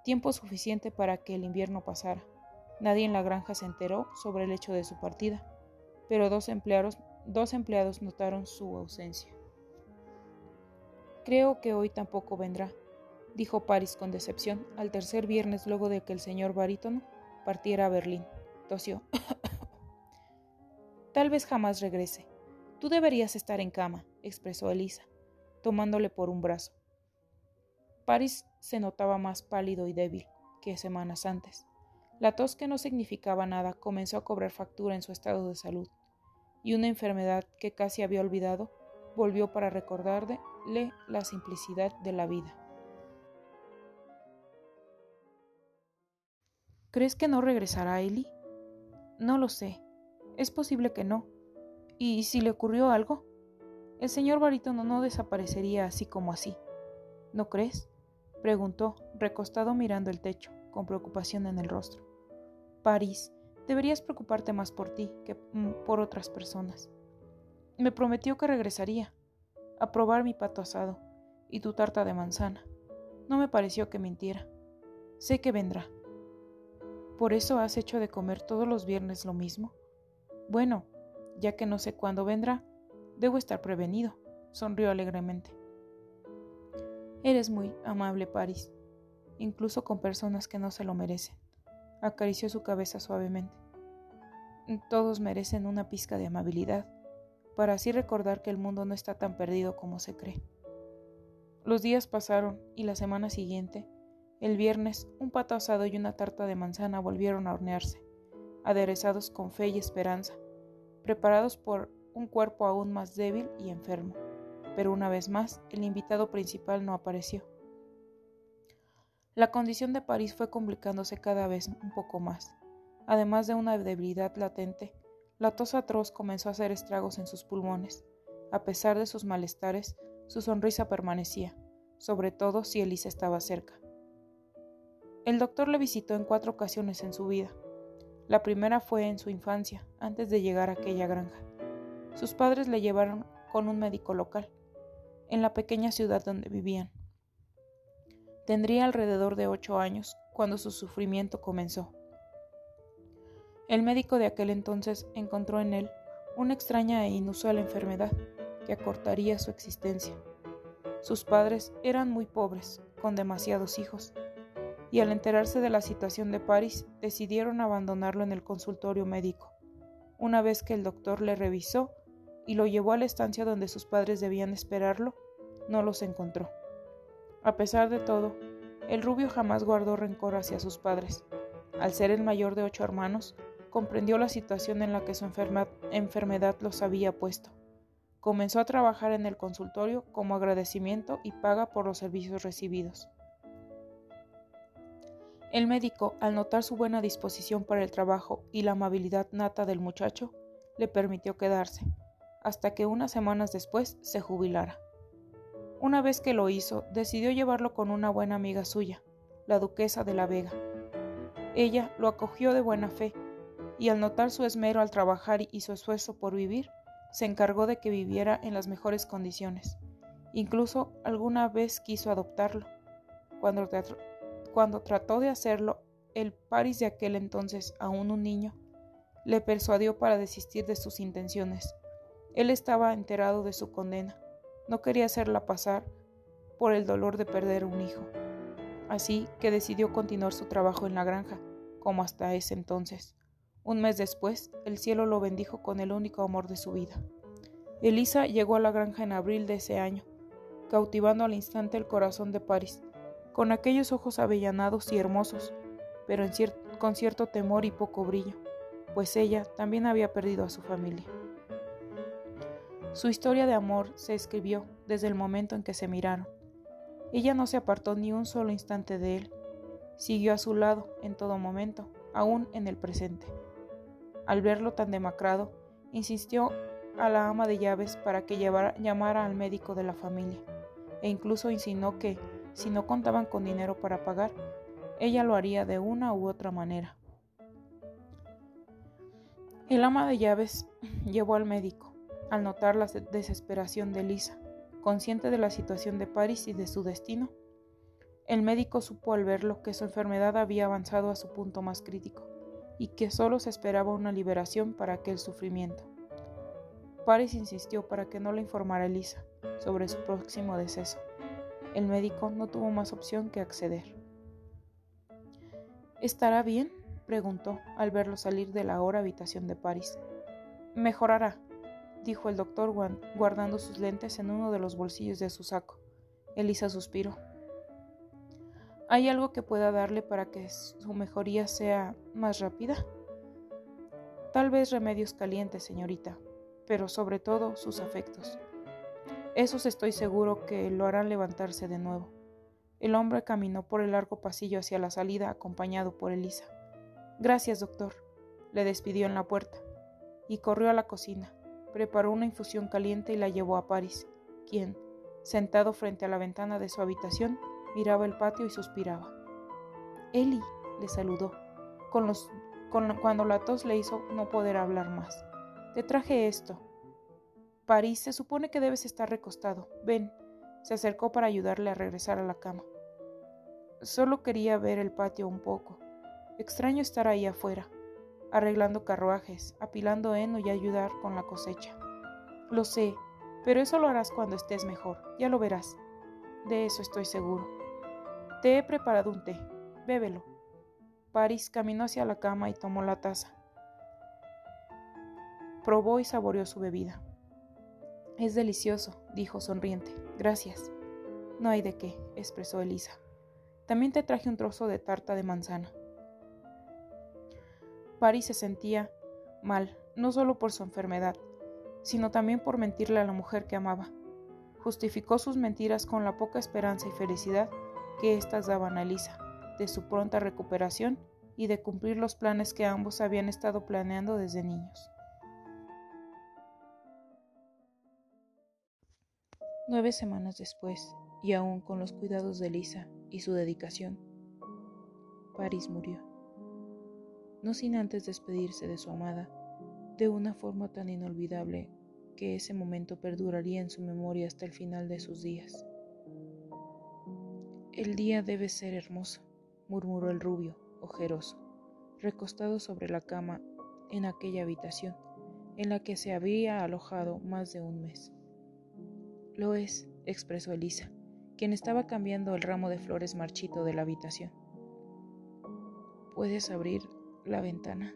tiempo suficiente para que el invierno pasara. Nadie en la granja se enteró sobre el hecho de su partida, pero dos empleados, dos empleados notaron su ausencia. Creo que hoy tampoco vendrá, dijo Paris con decepción al tercer viernes luego de que el señor barítono partiera a Berlín. Tosió. Tal vez jamás regrese. Tú deberías estar en cama, expresó Elisa, tomándole por un brazo. Paris se notaba más pálido y débil que semanas antes. La tos que no significaba nada comenzó a cobrar factura en su estado de salud, y una enfermedad que casi había olvidado volvió para recordarle la simplicidad de la vida. ¿Crees que no regresará Eli? No lo sé. Es posible que no. ¿Y si le ocurrió algo? El señor barítono no desaparecería así como así. ¿No crees? preguntó, recostado mirando el techo, con preocupación en el rostro. París, deberías preocuparte más por ti que mm, por otras personas. Me prometió que regresaría, a probar mi pato asado y tu tarta de manzana. No me pareció que mintiera. Sé que vendrá. ¿Por eso has hecho de comer todos los viernes lo mismo? Bueno, ya que no sé cuándo vendrá, debo estar prevenido, sonrió alegremente. Eres muy amable, Paris, incluso con personas que no se lo merecen. Acarició su cabeza suavemente. Todos merecen una pizca de amabilidad, para así recordar que el mundo no está tan perdido como se cree. Los días pasaron y la semana siguiente el viernes, un pato asado y una tarta de manzana volvieron a hornearse, aderezados con fe y esperanza, preparados por un cuerpo aún más débil y enfermo. Pero una vez más, el invitado principal no apareció. La condición de París fue complicándose cada vez un poco más. Además de una debilidad latente, la tos atroz comenzó a hacer estragos en sus pulmones. A pesar de sus malestares, su sonrisa permanecía, sobre todo si Elisa estaba cerca. El doctor le visitó en cuatro ocasiones en su vida. La primera fue en su infancia, antes de llegar a aquella granja. Sus padres le llevaron con un médico local, en la pequeña ciudad donde vivían. Tendría alrededor de ocho años cuando su sufrimiento comenzó. El médico de aquel entonces encontró en él una extraña e inusual enfermedad que acortaría su existencia. Sus padres eran muy pobres, con demasiados hijos, y al enterarse de la situación de Paris decidieron abandonarlo en el consultorio médico. Una vez que el doctor le revisó y lo llevó a la estancia donde sus padres debían esperarlo, no los encontró. A pesar de todo, el rubio jamás guardó rencor hacia sus padres. Al ser el mayor de ocho hermanos, comprendió la situación en la que su enfermedad los había puesto. Comenzó a trabajar en el consultorio como agradecimiento y paga por los servicios recibidos. El médico, al notar su buena disposición para el trabajo y la amabilidad nata del muchacho, le permitió quedarse, hasta que unas semanas después se jubilara. Una vez que lo hizo, decidió llevarlo con una buena amiga suya, la duquesa de la Vega. Ella lo acogió de buena fe, y al notar su esmero al trabajar y su esfuerzo por vivir, se encargó de que viviera en las mejores condiciones. Incluso alguna vez quiso adoptarlo. Cuando cuando trató de hacerlo, el Paris de aquel entonces, aún un niño, le persuadió para desistir de sus intenciones. Él estaba enterado de su condena, no quería hacerla pasar por el dolor de perder un hijo. Así que decidió continuar su trabajo en la granja, como hasta ese entonces. Un mes después, el cielo lo bendijo con el único amor de su vida. Elisa llegó a la granja en abril de ese año, cautivando al instante el corazón de París, con aquellos ojos avellanados y hermosos, pero con cierto temor y poco brillo, pues ella también había perdido a su familia. Su historia de amor se escribió desde el momento en que se miraron. Ella no se apartó ni un solo instante de él, siguió a su lado en todo momento, aún en el presente. Al verlo tan demacrado, insistió a la ama de llaves para que llamara al médico de la familia, e incluso insinuó que, si no contaban con dinero para pagar, ella lo haría de una u otra manera. El ama de llaves llevó al médico, al notar la desesperación de Lisa, consciente de la situación de Paris y de su destino. El médico supo al verlo que su enfermedad había avanzado a su punto más crítico y que solo se esperaba una liberación para aquel sufrimiento. Paris insistió para que no le informara Elisa sobre su próximo deceso. El médico no tuvo más opción que acceder. ¿Estará bien? preguntó al verlo salir de la ahora habitación de Paris. Mejorará, dijo el doctor guardando sus lentes en uno de los bolsillos de su saco. Elisa suspiró. ¿Hay algo que pueda darle para que su mejoría sea más rápida? Tal vez remedios calientes, señorita, pero sobre todo sus afectos. Esos estoy seguro que lo harán levantarse de nuevo. El hombre caminó por el largo pasillo hacia la salida acompañado por Elisa. Gracias, doctor, le despidió en la puerta, y corrió a la cocina, preparó una infusión caliente y la llevó a París, quien, sentado frente a la ventana de su habitación, miraba el patio y suspiraba. Eli, le saludó, con los, cuando la tos le hizo no poder hablar más. Te traje esto. París, se supone que debes estar recostado. Ven. Se acercó para ayudarle a regresar a la cama. Solo quería ver el patio un poco. Extraño estar ahí afuera, arreglando carruajes, apilando heno y ayudar con la cosecha. Lo sé, pero eso lo harás cuando estés mejor, ya lo verás. De eso estoy seguro. Te he preparado un té. Bébelo. Paris caminó hacia la cama y tomó la taza. Probó y saboreó su bebida. Es delicioso, dijo sonriente. Gracias. No hay de qué, expresó Elisa. También te traje un trozo de tarta de manzana. Paris se sentía mal, no solo por su enfermedad, sino también por mentirle a la mujer que amaba. Justificó sus mentiras con la poca esperanza y felicidad que éstas daban a Elisa, de su pronta recuperación y de cumplir los planes que ambos habían estado planeando desde niños. Nueve semanas después, y aún con los cuidados de Elisa y su dedicación, Paris murió. No sin antes despedirse de su amada, de una forma tan inolvidable que ese momento perduraría en su memoria hasta el final de sus días. El día debe ser hermoso, murmuró el rubio, ojeroso, recostado sobre la cama en aquella habitación en la que se había alojado más de un mes. Lo es, expresó Elisa, quien estaba cambiando el ramo de flores marchito de la habitación. ¿Puedes abrir la ventana,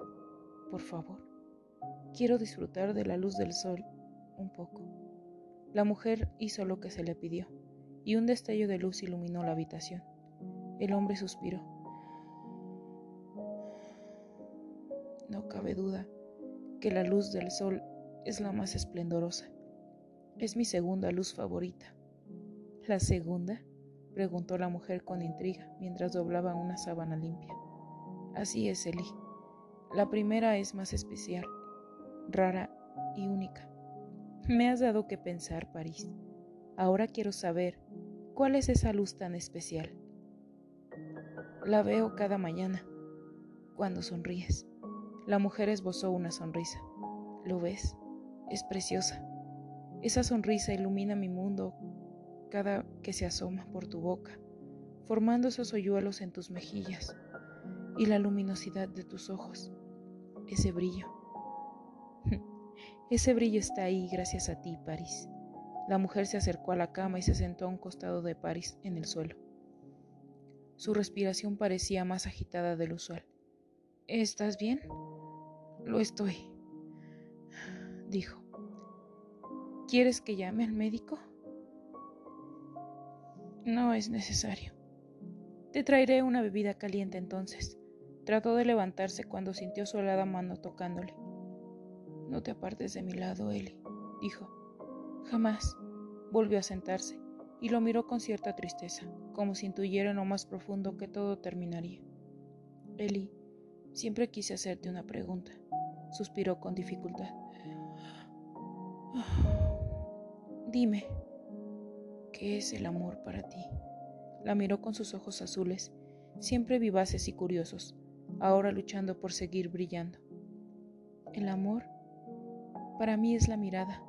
por favor? Quiero disfrutar de la luz del sol un poco. La mujer hizo lo que se le pidió y un destello de luz iluminó la habitación. El hombre suspiró. No cabe duda que la luz del sol es la más esplendorosa. Es mi segunda luz favorita. ¿La segunda? preguntó la mujer con intriga mientras doblaba una sábana limpia. Así es, Eli. La primera es más especial, rara y única. Me has dado que pensar, París. Ahora quiero saber ¿Cuál es esa luz tan especial? La veo cada mañana, cuando sonríes. La mujer esbozó una sonrisa. ¿Lo ves? Es preciosa. Esa sonrisa ilumina mi mundo cada que se asoma por tu boca, formando esos hoyuelos en tus mejillas y la luminosidad de tus ojos, ese brillo. Ese brillo está ahí gracias a ti, París. La mujer se acercó a la cama y se sentó a un costado de Paris en el suelo. Su respiración parecía más agitada del usual. ¿Estás bien? Lo estoy, dijo. ¿Quieres que llame al médico? No es necesario. Te traeré una bebida caliente entonces. Trató de levantarse cuando sintió su helada mano tocándole. No te apartes de mi lado, Eli, dijo. Jamás. Volvió a sentarse y lo miró con cierta tristeza, como si intuyera en lo más profundo que todo terminaría. Eli, siempre quise hacerte una pregunta, suspiró con dificultad. Dime, ¿qué es el amor para ti? La miró con sus ojos azules, siempre vivaces y curiosos, ahora luchando por seguir brillando. El amor para mí es la mirada,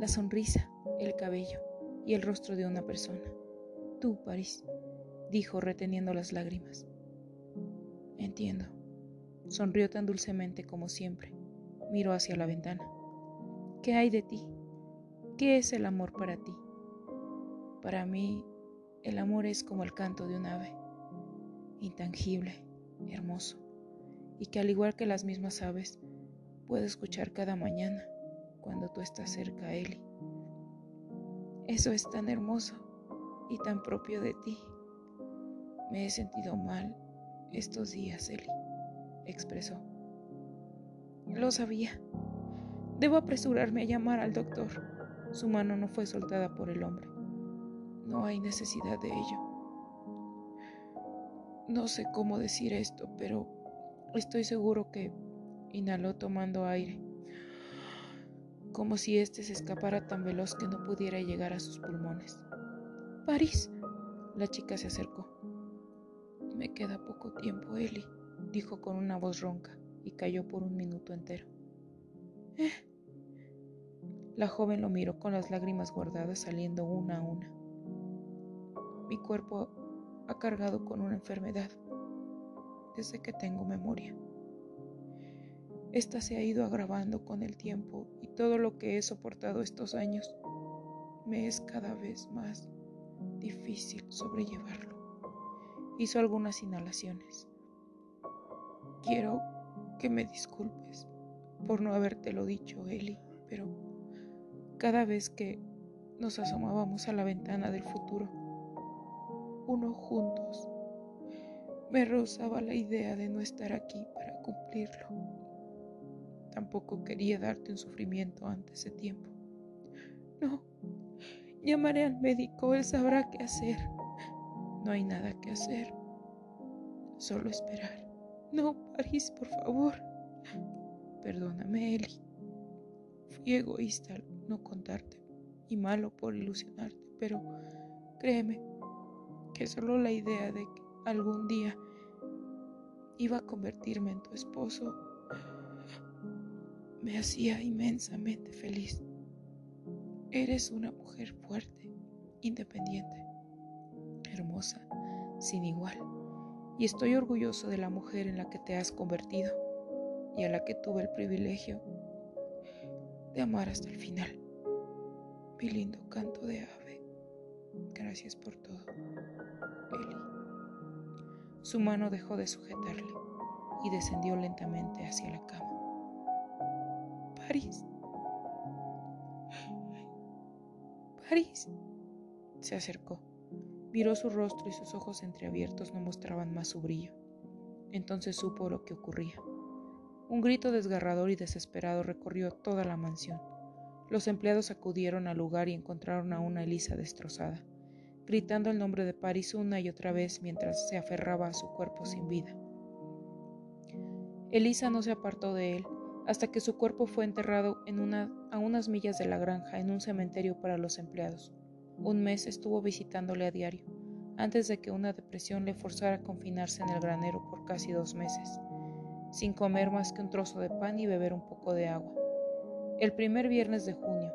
la sonrisa, el cabello y el rostro de una persona. Tú, París, dijo reteniendo las lágrimas. Entiendo. Sonrió tan dulcemente como siempre. Miró hacia la ventana. ¿Qué hay de ti? ¿Qué es el amor para ti? Para mí, el amor es como el canto de un ave, intangible, hermoso, y que al igual que las mismas aves, puedo escuchar cada mañana cuando tú estás cerca él. Eso es tan hermoso y tan propio de ti. Me he sentido mal estos días, Eli, expresó. Lo sabía. Debo apresurarme a llamar al doctor. Su mano no fue soltada por el hombre. No hay necesidad de ello. No sé cómo decir esto, pero estoy seguro que inhaló tomando aire, como si éste se escapara tan veloz que no pudiera llegar a sus pulmones. París. La chica se acercó. Me queda poco tiempo, Eli, dijo con una voz ronca y cayó por un minuto entero. ¿Eh? La joven lo miró con las lágrimas guardadas saliendo una a una. Mi cuerpo ha cargado con una enfermedad desde que tengo memoria. Esta se ha ido agravando con el tiempo y todo lo que he soportado estos años me es cada vez más difícil sobrellevarlo. Hizo algunas inhalaciones. Quiero que me disculpes por no habértelo dicho, Eli, pero cada vez que nos asomábamos a la ventana del futuro, uno juntos, me rozaba la idea de no estar aquí para cumplirlo. Tampoco quería darte un sufrimiento antes de tiempo. No, llamaré al médico, él sabrá qué hacer. No hay nada que hacer, solo esperar. No, París, por favor. Perdóname, Eli. Fui egoísta al no contarte y malo por ilusionarte, pero créeme que solo la idea de que algún día iba a convertirme en tu esposo me hacía inmensamente feliz. Eres una mujer fuerte, independiente, hermosa, sin igual, y estoy orgulloso de la mujer en la que te has convertido y a la que tuve el privilegio de amar hasta el final. Mi lindo canto de ave. Gracias por todo, Eli. Su mano dejó de sujetarle y descendió lentamente hacia la cama. París. París. Se acercó. Miró su rostro y sus ojos entreabiertos no mostraban más su brillo. Entonces supo lo que ocurría. Un grito desgarrador y desesperado recorrió toda la mansión. Los empleados acudieron al lugar y encontraron a una Elisa destrozada, gritando el nombre de París una y otra vez mientras se aferraba a su cuerpo sin vida. Elisa no se apartó de él hasta que su cuerpo fue enterrado en una, a unas millas de la granja en un cementerio para los empleados. Un mes estuvo visitándole a diario, antes de que una depresión le forzara a confinarse en el granero por casi dos meses, sin comer más que un trozo de pan y beber un poco de agua. El primer viernes de junio,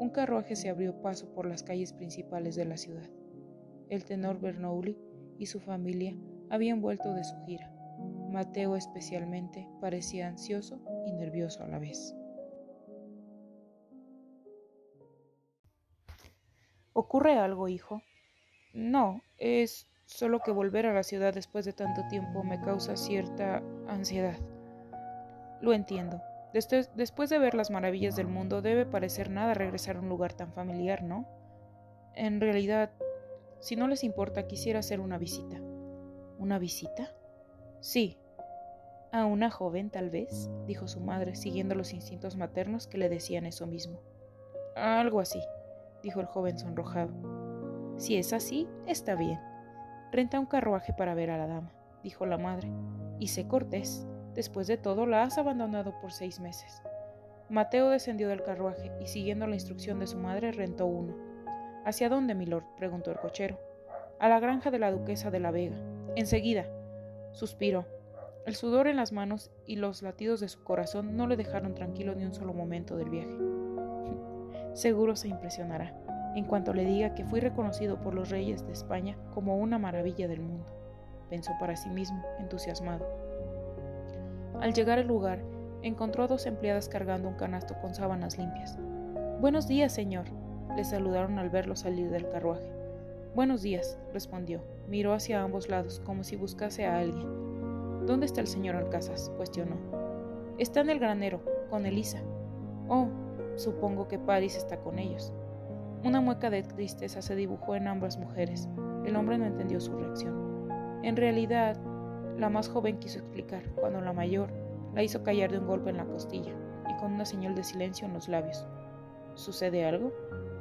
un carruaje se abrió paso por las calles principales de la ciudad. El tenor Bernoulli y su familia habían vuelto de su gira. Mateo especialmente parecía ansioso y nervioso a la vez. ¿Ocurre algo, hijo? No, es solo que volver a la ciudad después de tanto tiempo me causa cierta ansiedad. Lo entiendo. Después, de ver las maravillas del mundo debe parecer nada regresar a un lugar tan familiar, ¿no? En realidad, si no les importa, quisiera hacer una visita. ¿Una visita? Sí. A una joven, tal vez, dijo su madre, siguiendo los instintos maternos que le decían eso mismo. Algo así, dijo el joven sonrojado. Si es así, está bien. Renta un carruaje para ver a la dama, dijo la madre, y sé cortés. Después de todo, la has abandonado por seis meses. Mateo descendió del carruaje y, siguiendo la instrucción de su madre, rentó uno. ¿Hacia dónde, milord? preguntó el cochero. A la granja de la duquesa de la Vega. Enseguida. Suspiró. El sudor en las manos y los latidos de su corazón no le dejaron tranquilo ni un solo momento del viaje. Seguro se impresionará en cuanto le diga que fui reconocido por los reyes de España como una maravilla del mundo, pensó para sí mismo, entusiasmado. Al llegar al lugar, encontró a dos empleadas cargando un canasto con sábanas limpias. Buenos días, señor, le saludaron al verlo salir del carruaje. Buenos días, respondió. Miró hacia ambos lados como si buscase a alguien. ¿Dónde está el señor Alcázar? cuestionó. Está en el granero, con Elisa. Oh, supongo que Paris está con ellos. Una mueca de tristeza se dibujó en ambas mujeres. El hombre no entendió su reacción. En realidad, la más joven quiso explicar, cuando la mayor la hizo callar de un golpe en la costilla y con una señal de silencio en los labios. ¿Sucede algo?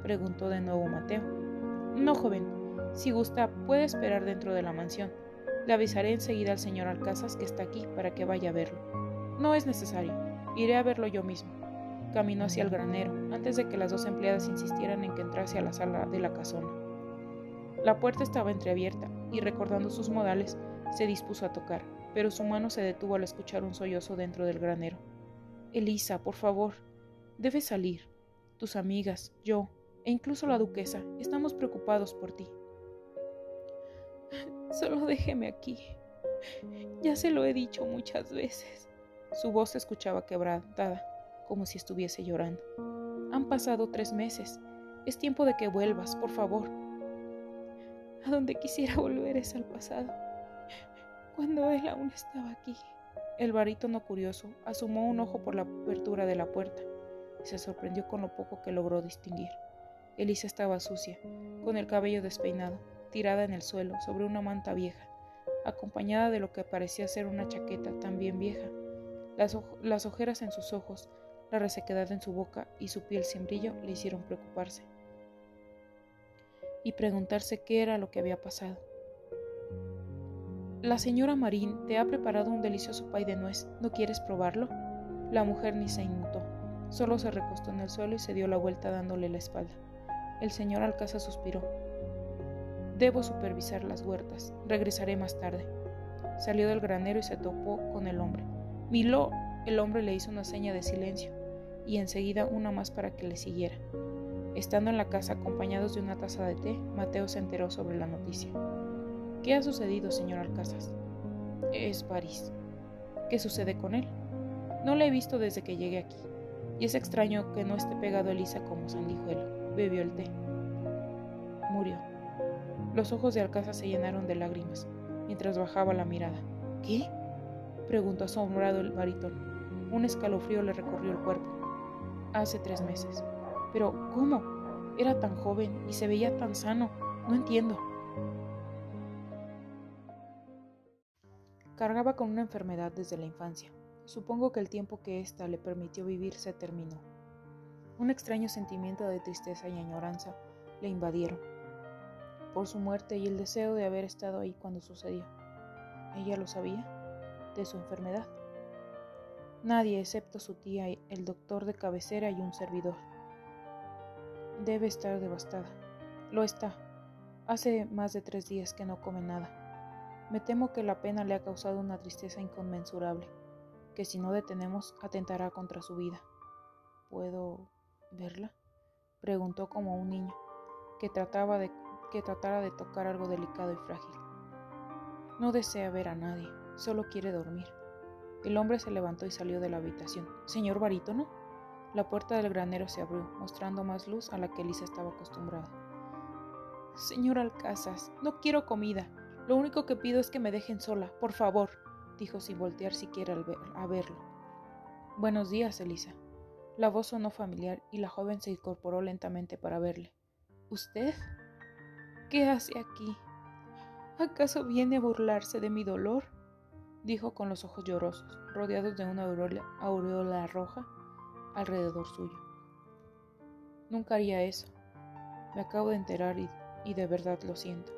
preguntó de nuevo Mateo. No, joven. Si gusta, puede esperar dentro de la mansión. Le avisaré enseguida al señor Alcázar que está aquí para que vaya a verlo. No es necesario. Iré a verlo yo mismo. Caminó hacia el granero, antes de que las dos empleadas insistieran en que entrase a la sala de la casona. La puerta estaba entreabierta, y recordando sus modales, se dispuso a tocar, pero su mano se detuvo al escuchar un sollozo dentro del granero. Elisa, por favor, debes salir. Tus amigas, yo, e incluso la duquesa, estamos preocupados por ti. Solo déjeme aquí. Ya se lo he dicho muchas veces. Su voz se escuchaba quebrantada como si estuviese llorando. Han pasado tres meses. Es tiempo de que vuelvas, por favor. A donde quisiera volver es al pasado, cuando él aún estaba aquí. El barítono curioso asomó un ojo por la apertura de la puerta y se sorprendió con lo poco que logró distinguir. Elisa estaba sucia, con el cabello despeinado, tirada en el suelo sobre una manta vieja, acompañada de lo que parecía ser una chaqueta también vieja. Las, las ojeras en sus ojos la resequedad en su boca y su piel sin brillo le hicieron preocuparse y preguntarse qué era lo que había pasado. La señora Marín te ha preparado un delicioso pay de nuez. ¿No quieres probarlo? La mujer ni se inmutó, solo se recostó en el suelo y se dio la vuelta dándole la espalda. El señor Alcázar suspiró. Debo supervisar las huertas. Regresaré más tarde. Salió del granero y se topó con el hombre. Miló. El hombre le hizo una seña de silencio y enseguida una más para que le siguiera. Estando en la casa acompañados de una taza de té, Mateo se enteró sobre la noticia. ¿Qué ha sucedido, señor Alcázar? Es París. ¿Qué sucede con él? No le he visto desde que llegué aquí, y es extraño que no esté pegado a Elisa como sanguijuelo. Bebió el té. Murió. Los ojos de Alcázar se llenaron de lágrimas, mientras bajaba la mirada. ¿Qué? preguntó asombrado el barítono. Un escalofrío le recorrió el cuerpo hace tres meses. Pero, ¿cómo? Era tan joven y se veía tan sano. No entiendo. Cargaba con una enfermedad desde la infancia. Supongo que el tiempo que ésta le permitió vivir se terminó. Un extraño sentimiento de tristeza y añoranza le invadieron por su muerte y el deseo de haber estado ahí cuando sucedió. ¿Ella lo sabía? ¿De su enfermedad? Nadie excepto su tía, el doctor de cabecera y un servidor. Debe estar devastada. Lo está. Hace más de tres días que no come nada. Me temo que la pena le ha causado una tristeza inconmensurable, que si no detenemos atentará contra su vida. ¿Puedo verla? preguntó como un niño, que, trataba de, que tratara de tocar algo delicado y frágil. No desea ver a nadie, solo quiere dormir. El hombre se levantó y salió de la habitación. Señor barítono. La puerta del granero se abrió, mostrando más luz a la que Elisa estaba acostumbrada. Señor Alcázar, no quiero comida. Lo único que pido es que me dejen sola, por favor, dijo sin voltear siquiera a verlo. Buenos días, Elisa. La voz sonó familiar y la joven se incorporó lentamente para verle. ¿Usted? ¿Qué hace aquí? ¿Acaso viene a burlarse de mi dolor? Dijo con los ojos llorosos, rodeados de una aureola, roja alrededor suyo. Nunca haría eso. Me acabo de enterar y, y de verdad lo siento.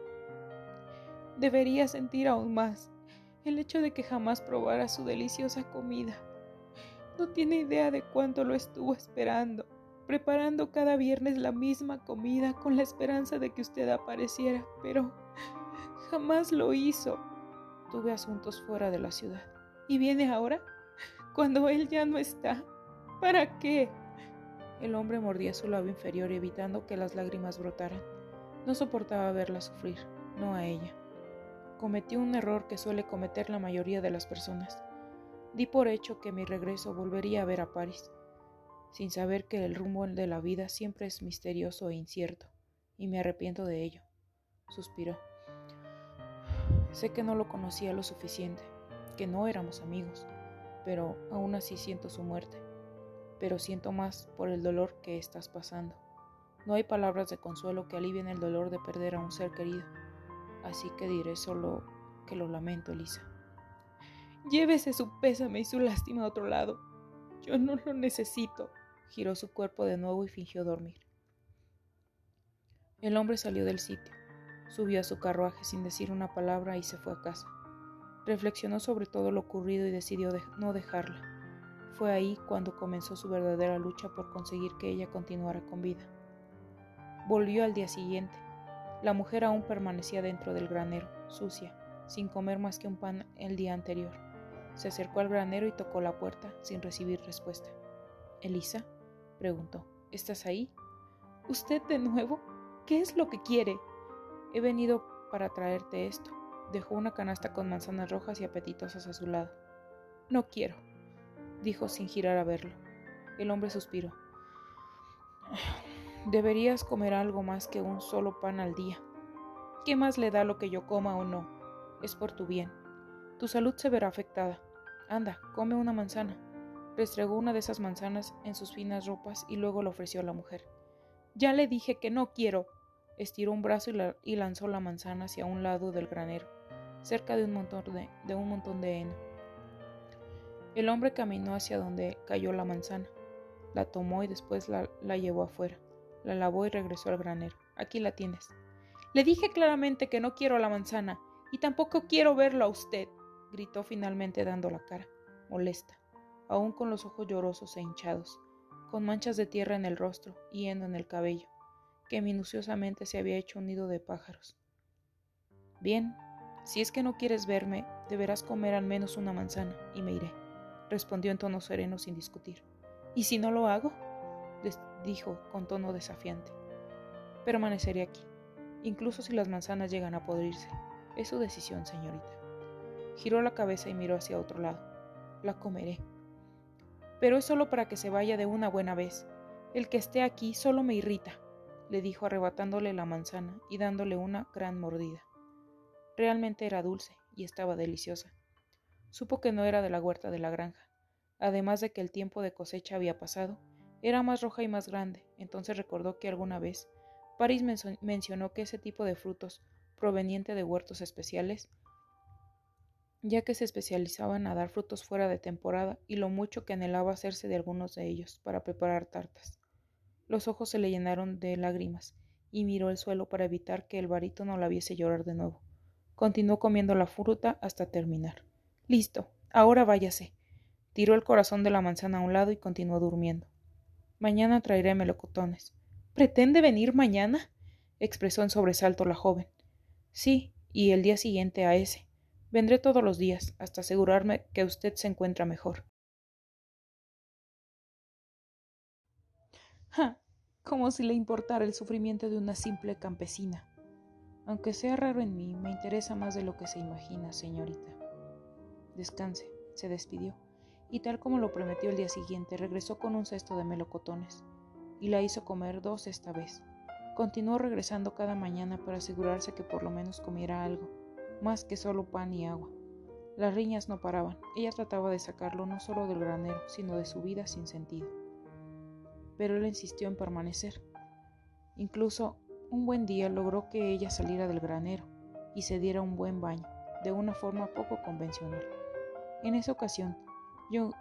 Debería sentir aún más el hecho de que jamás probara su deliciosa comida. No tiene idea de cuánto lo estuvo esperando, preparando cada viernes la misma comida con la esperanza de que usted apareciera, pero jamás lo hizo. Tuve asuntos fuera de la ciudad. ¿Y viene ahora? Cuando él ya no está. ¿Para qué? El hombre mordía su labio inferior evitando que las lágrimas brotaran. No soportaba verla sufrir, no a ella. Cometió un error que suele cometer la mayoría de las personas. Di por hecho que mi regreso volvería a ver a París, sin saber que el rumbo de la vida siempre es misterioso e incierto, y me arrepiento de ello. Suspiró. Sé que no lo conocía lo suficiente, que no éramos amigos, pero aún así siento su muerte. Pero siento más por el dolor que estás pasando. No hay palabras de consuelo que alivien el dolor de perder a un ser querido. Así que diré solo que lo lamento, Elisa. Llévese su pésame y su lástima a otro lado. Yo no lo necesito. Giró su cuerpo de nuevo y fingió dormir. El hombre salió del sitio. Subió a su carruaje sin decir una palabra y se fue a casa. Reflexionó sobre todo lo ocurrido y decidió no dejarla. Fue ahí cuando comenzó su verdadera lucha por conseguir que ella continuara con vida. Volvió al día siguiente. La mujer aún permanecía dentro del granero, sucia, sin comer más que un pan el día anterior. Se acercó al granero y tocó la puerta sin recibir respuesta. Elisa, preguntó, ¿estás ahí? ¿Usted de nuevo? ¿Qué es lo que quiere? He venido para traerte esto. Dejó una canasta con manzanas rojas y apetitosas a su lado. No quiero, dijo sin girar a verlo. El hombre suspiró. Deberías comer algo más que un solo pan al día. ¿Qué más le da lo que yo coma o no? Es por tu bien. Tu salud se verá afectada. Anda, come una manzana. Restregó una de esas manzanas en sus finas ropas y luego lo ofreció a la mujer. Ya le dije que no quiero, Estiró un brazo y, lanzó la manzana hacia un lado del granero, cerca de un montón de, heno. El hombre caminó hacia donde cayó la manzana, la tomó y después la, la llevó afuera, la lavó y regresó al granero. Aquí la tienes. Le dije claramente que no quiero la manzana y tampoco quiero verlo a usted, gritó finalmente dando la cara, molesta, aún con los ojos llorosos e hinchados, con manchas de tierra en el rostro y heno en el cabello que minuciosamente se había hecho un nido de pájaros. Bien, si es que no quieres verme, deberás comer al menos una manzana y me iré, respondió en tono sereno sin discutir. ¿Y si no lo hago? dijo con tono desafiante. Permaneceré aquí, incluso si las manzanas llegan a podrirse. Es su decisión, señorita. Giró la cabeza y miró hacia otro lado. La comeré. Pero es solo para que se vaya de una buena vez. El que esté aquí solo me irrita le dijo arrebatándole la manzana y dándole una gran mordida. Realmente era dulce y estaba deliciosa. Supo que no era de la huerta de la granja. Además de que el tiempo de cosecha había pasado, era más roja y más grande, entonces recordó que alguna vez París mencionó que ese tipo de frutos, proveniente de huertos especiales, ya que se especializaban a dar frutos fuera de temporada y lo mucho que anhelaba hacerse de algunos de ellos para preparar tartas. Los ojos se le llenaron de lágrimas y miró el suelo para evitar que el barítono la viese llorar de nuevo. Continuó comiendo la fruta hasta terminar. Listo, ahora váyase. Tiró el corazón de la manzana a un lado y continuó durmiendo. Mañana traeré melocotones. ¿Pretende venir mañana? expresó en sobresalto la joven. Sí, y el día siguiente a ese. Vendré todos los días, hasta asegurarme que usted se encuentra mejor. Como si le importara el sufrimiento de una simple campesina. Aunque sea raro en mí, me interesa más de lo que se imagina, señorita. Descanse, se despidió, y tal como lo prometió el día siguiente, regresó con un cesto de melocotones, y la hizo comer dos esta vez. Continuó regresando cada mañana para asegurarse que por lo menos comiera algo, más que solo pan y agua. Las riñas no paraban. Ella trataba de sacarlo no solo del granero, sino de su vida sin sentido. Pero él insistió en permanecer. Incluso un buen día logró que ella saliera del granero y se diera un buen baño, de una forma poco convencional. En esa ocasión,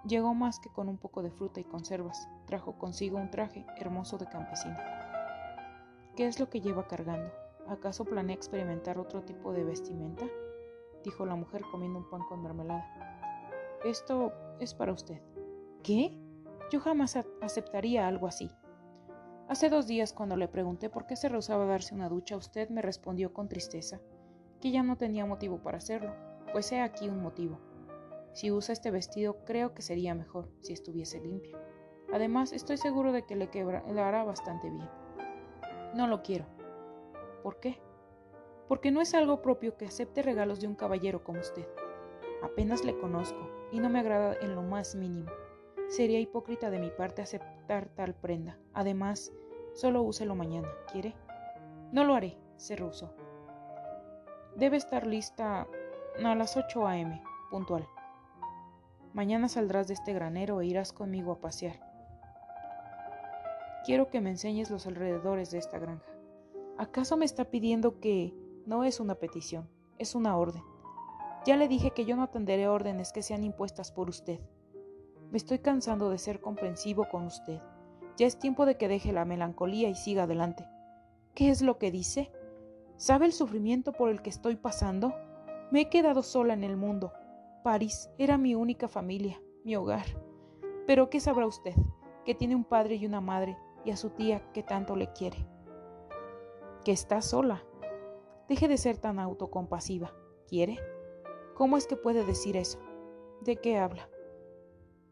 llegó más que con un poco de fruta y conservas, trajo consigo un traje hermoso de campesina. ¿Qué es lo que lleva cargando? ¿Acaso planea experimentar otro tipo de vestimenta? dijo la mujer comiendo un pan con mermelada. Esto es para usted. ¿Qué? Yo jamás aceptaría algo así. Hace dos días, cuando le pregunté por qué se rehusaba a darse una ducha, usted me respondió con tristeza que ya no tenía motivo para hacerlo, pues he aquí un motivo. Si usa este vestido, creo que sería mejor si estuviese limpio. Además, estoy seguro de que le, hará bastante bien. No lo quiero. ¿Por qué? porque no es algo propio que acepte regalos de un caballero como usted. Apenas le conozco y no me agrada en lo más mínimo. Sería hipócrita de mi parte aceptar tal prenda. Además, solo úselo mañana, ¿quiere? No lo haré, se rehusó. Debe estar lista a las 8 a.m., puntual. Mañana saldrás de este granero e irás conmigo a pasear. Quiero que me enseñes los alrededores de esta granja. ¿Acaso me está pidiendo que no es una petición, es una orden. Ya le dije que yo no atenderé órdenes que sean impuestas por usted. Me estoy cansando de ser comprensivo con usted. Ya es tiempo de que deje la melancolía y siga adelante. ¿Qué es lo que dice? ¿Sabe el sufrimiento por el que estoy pasando? Me he quedado sola en el mundo. París era mi única familia, mi hogar. Pero ¿qué sabrá usted? Que tiene un padre y una madre y a su tía que tanto le quiere. Que está sola, Deje de ser tan autocompasiva. ¿Quiere? ¿Cómo es que puede decir eso? ¿De qué habla?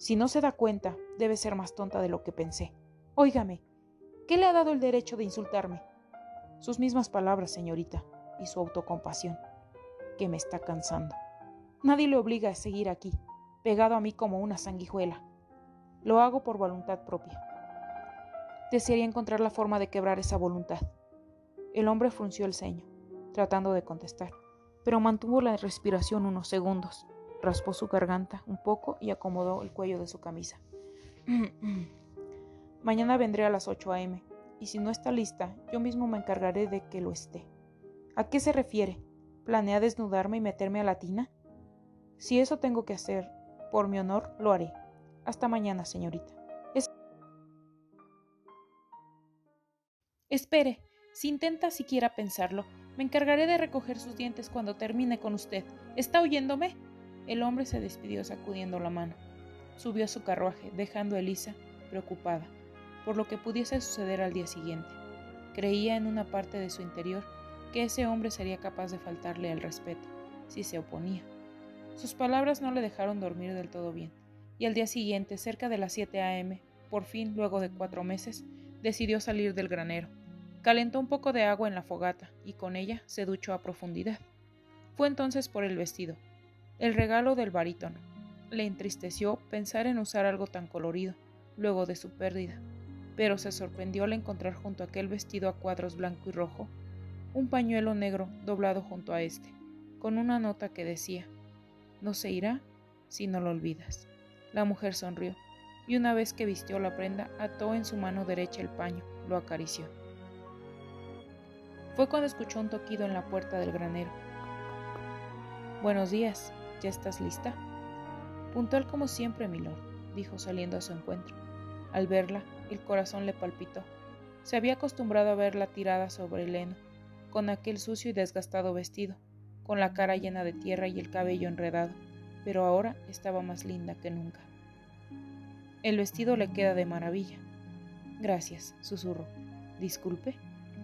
Si no se da cuenta, debe ser más tonta de lo que pensé. Óigame, ¿qué le ha dado el derecho de insultarme? Sus mismas palabras, señorita, y su autocompasión, que me está cansando. Nadie le obliga a seguir aquí, pegado a mí como una sanguijuela. Lo hago por voluntad propia. Desearía encontrar la forma de quebrar esa voluntad. El hombre frunció el ceño tratando de contestar, pero mantuvo la respiración unos segundos, raspó su garganta un poco y acomodó el cuello de su camisa. Mañana vendré a las 8 a.m. y si no está lista, yo mismo me encargaré de que lo esté. ¿A qué se refiere? ¿Planea desnudarme y meterme a la tina? Si eso tengo que hacer, por mi honor, lo haré. Hasta mañana, señorita. Espere, si intenta siquiera pensarlo, me encargaré de recoger sus dientes cuando termine con usted. ¿Está oyéndome? El hombre se despidió sacudiendo la mano. Subió a su carruaje, dejando a Elisa preocupada por lo que pudiese suceder al día siguiente. Creía en una parte de su interior que ese hombre sería capaz de faltarle el respeto, si se oponía. Sus palabras no le dejaron dormir del todo bien, y al día siguiente, cerca de las 7 a.m., por fin, luego de cuatro meses, decidió salir del granero. Calentó un poco de agua en la fogata y con ella se duchó a profundidad. Fue entonces por el vestido, el regalo del barítono. Le entristeció pensar en usar algo tan colorido, luego de su pérdida, pero se sorprendió al encontrar junto a aquel vestido a cuadros blanco y rojo un pañuelo negro doblado junto a este, con una nota que decía, no se irá si no lo olvidas. La mujer sonrió, y una vez que vistió la prenda, ató en su mano derecha el paño, lo acarició. Fue cuando escuchó un toquido en la puerta del granero. Buenos días, ¿ya estás lista? Puntual como siempre, milord, dijo saliendo a su encuentro. Al verla, el corazón le palpitó. Se había acostumbrado a verla tirada sobre el heno, con aquel sucio y desgastado vestido, con la cara llena de tierra y el cabello enredado, pero ahora estaba más linda que nunca. El vestido le queda de maravilla. Gracias, susurró. Disculpe.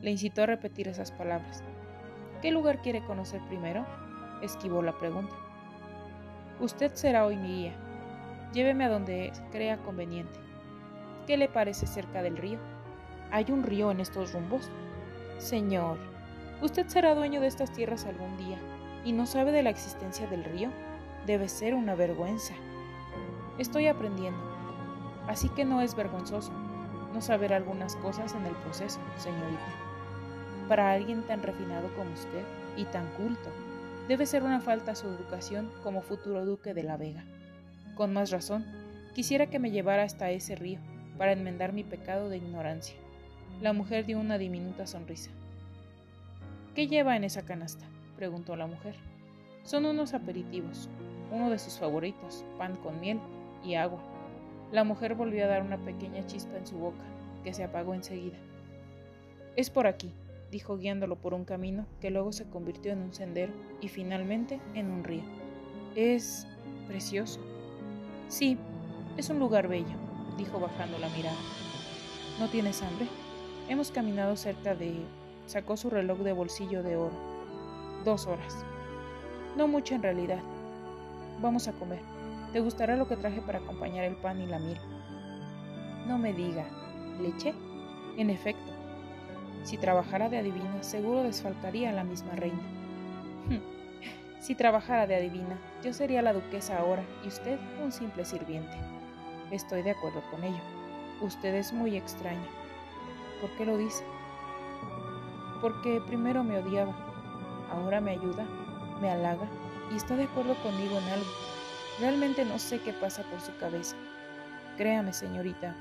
Le incitó a repetir esas palabras. ¿Qué lugar quiere conocer primero? Esquivó la pregunta. Usted será hoy mi guía. Lléveme a donde crea conveniente. ¿Qué le parece cerca del río? ¿Hay un río en estos rumbos? Señor, usted será dueño de estas tierras algún día y no sabe de la existencia del río. Debe ser una vergüenza. Estoy aprendiendo, así que no es vergonzoso no saber algunas cosas en el proceso, señorita. Para alguien tan refinado como usted y tan culto, debe ser una falta su educación como futuro duque de la Vega. Con más razón, quisiera que me llevara hasta ese río para enmendar mi pecado de ignorancia. La mujer dio una diminuta sonrisa. ¿Qué lleva en esa canasta? preguntó la mujer. Son unos aperitivos, uno de sus favoritos, pan con miel y agua. La mujer volvió a dar una pequeña chispa en su boca, que se apagó enseguida. Es por aquí, dijo guiándolo por un camino que luego se convirtió en un sendero y finalmente en un río. Es precioso. Sí, es un lugar bello, dijo bajando la mirada. ¿No tienes hambre? Hemos caminado cerca de Sacó su reloj de bolsillo de oro. Dos horas. No mucho en realidad. Vamos a comer. ¿Te gustará lo que traje para acompañar el pan y la miel? No me diga. ¿Leche? En efecto. Si trabajara de adivina, seguro desfalcaría a la misma reina. si trabajara de adivina, yo sería la duquesa ahora y usted un simple sirviente. Estoy de acuerdo con ello. Usted es muy extraño. ¿Por qué lo dice? porque primero me odiaba, ahora me ayuda, me halaga y está de acuerdo conmigo en algo. Realmente no sé qué pasa por su cabeza. Créame, señorita,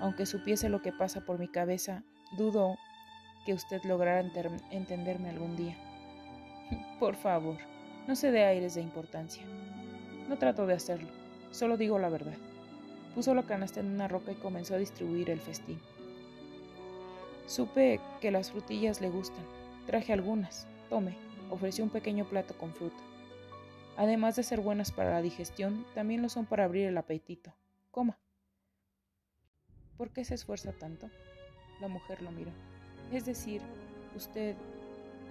aunque supiese lo que pasa por mi cabeza, dudo que usted lograra entenderme algún día. Por favor, no se dé aires de importancia. No trato de hacerlo, solo digo la verdad. Puso la canasta en una roca y comenzó a distribuir el festín. Supe que las frutillas le gustan. Traje algunas. Tome, ofreció un pequeño plato con fruta. Además de ser buenas para la digestión, también lo son para abrir el apetito. Coma. ¿Por qué se esfuerza tanto? La mujer lo miró. Es decir, usted,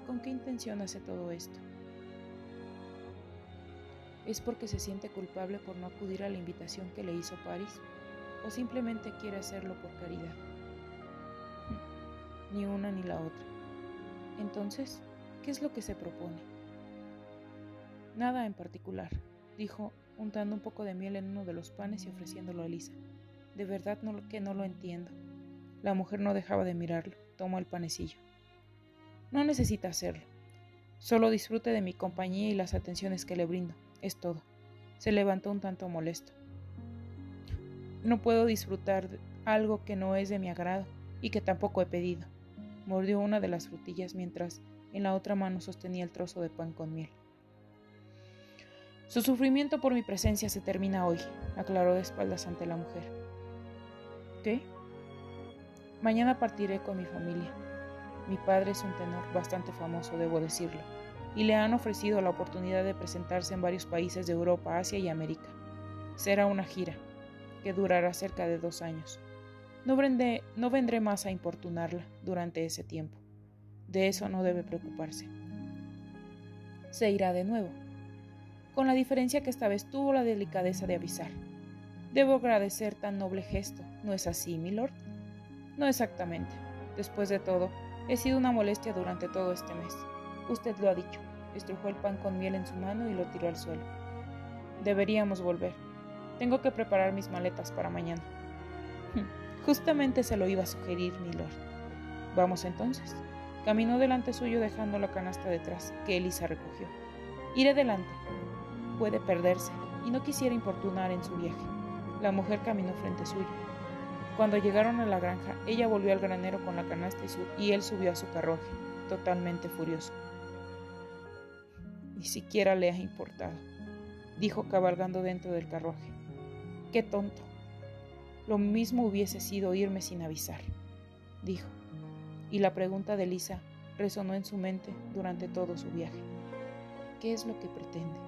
¿con qué intención hace todo esto? ¿Es porque se siente culpable por no acudir a la invitación que le hizo Paris? ¿O simplemente quiere hacerlo por caridad? ni una ni la otra. Entonces, ¿qué es lo que se propone? Nada en particular, dijo, untando un poco de miel en uno de los panes y ofreciéndolo a Elisa. De verdad que no lo entiendo. La mujer no dejaba de mirarlo, tomó el panecillo. No necesita hacerlo. Solo disfrute de mi compañía y las atenciones que le brindo. Es todo. Se levantó un tanto molesto. No puedo disfrutar algo que no es de mi agrado y que tampoco he pedido. Mordió una de las frutillas mientras en la otra mano sostenía el trozo de pan con miel. Su sufrimiento por mi presencia se termina hoy, aclaró de espaldas ante la mujer. ¿Qué? Mañana partiré con mi familia. Mi padre es un tenor bastante famoso, debo decirlo, y le han ofrecido la oportunidad de presentarse en varios países de Europa, Asia y América. Será una gira, que durará cerca de dos años. No, vendré más a importunarla durante ese tiempo. De eso no debe preocuparse. Se irá de nuevo, con la diferencia que esta vez tuvo la delicadeza de avisar. Debo agradecer tan noble gesto, ¿no es así, milord? No exactamente. Después de todo, he sido una molestia durante todo este mes. Usted lo ha dicho. Estrujó el pan con miel en su mano y lo tiró al suelo. Deberíamos volver. Tengo que preparar mis maletas para mañana. Justamente se lo iba a sugerir, milord. Vamos entonces. Caminó delante suyo dejando la canasta detrás, que Elisa recogió. Iré delante. Puede perderse, y no quisiera importunar en su viaje. La mujer caminó frente suyo. Cuando llegaron a la granja, ella volvió al granero con la canasta y, él subió a su carruaje, totalmente furioso. Ni siquiera le ha importado, dijo cabalgando dentro del carruaje. Qué tonto. Lo mismo hubiese sido irme sin avisar, dijo, y la pregunta de Lisa resonó en su mente durante todo su viaje. ¿Qué es lo que pretende?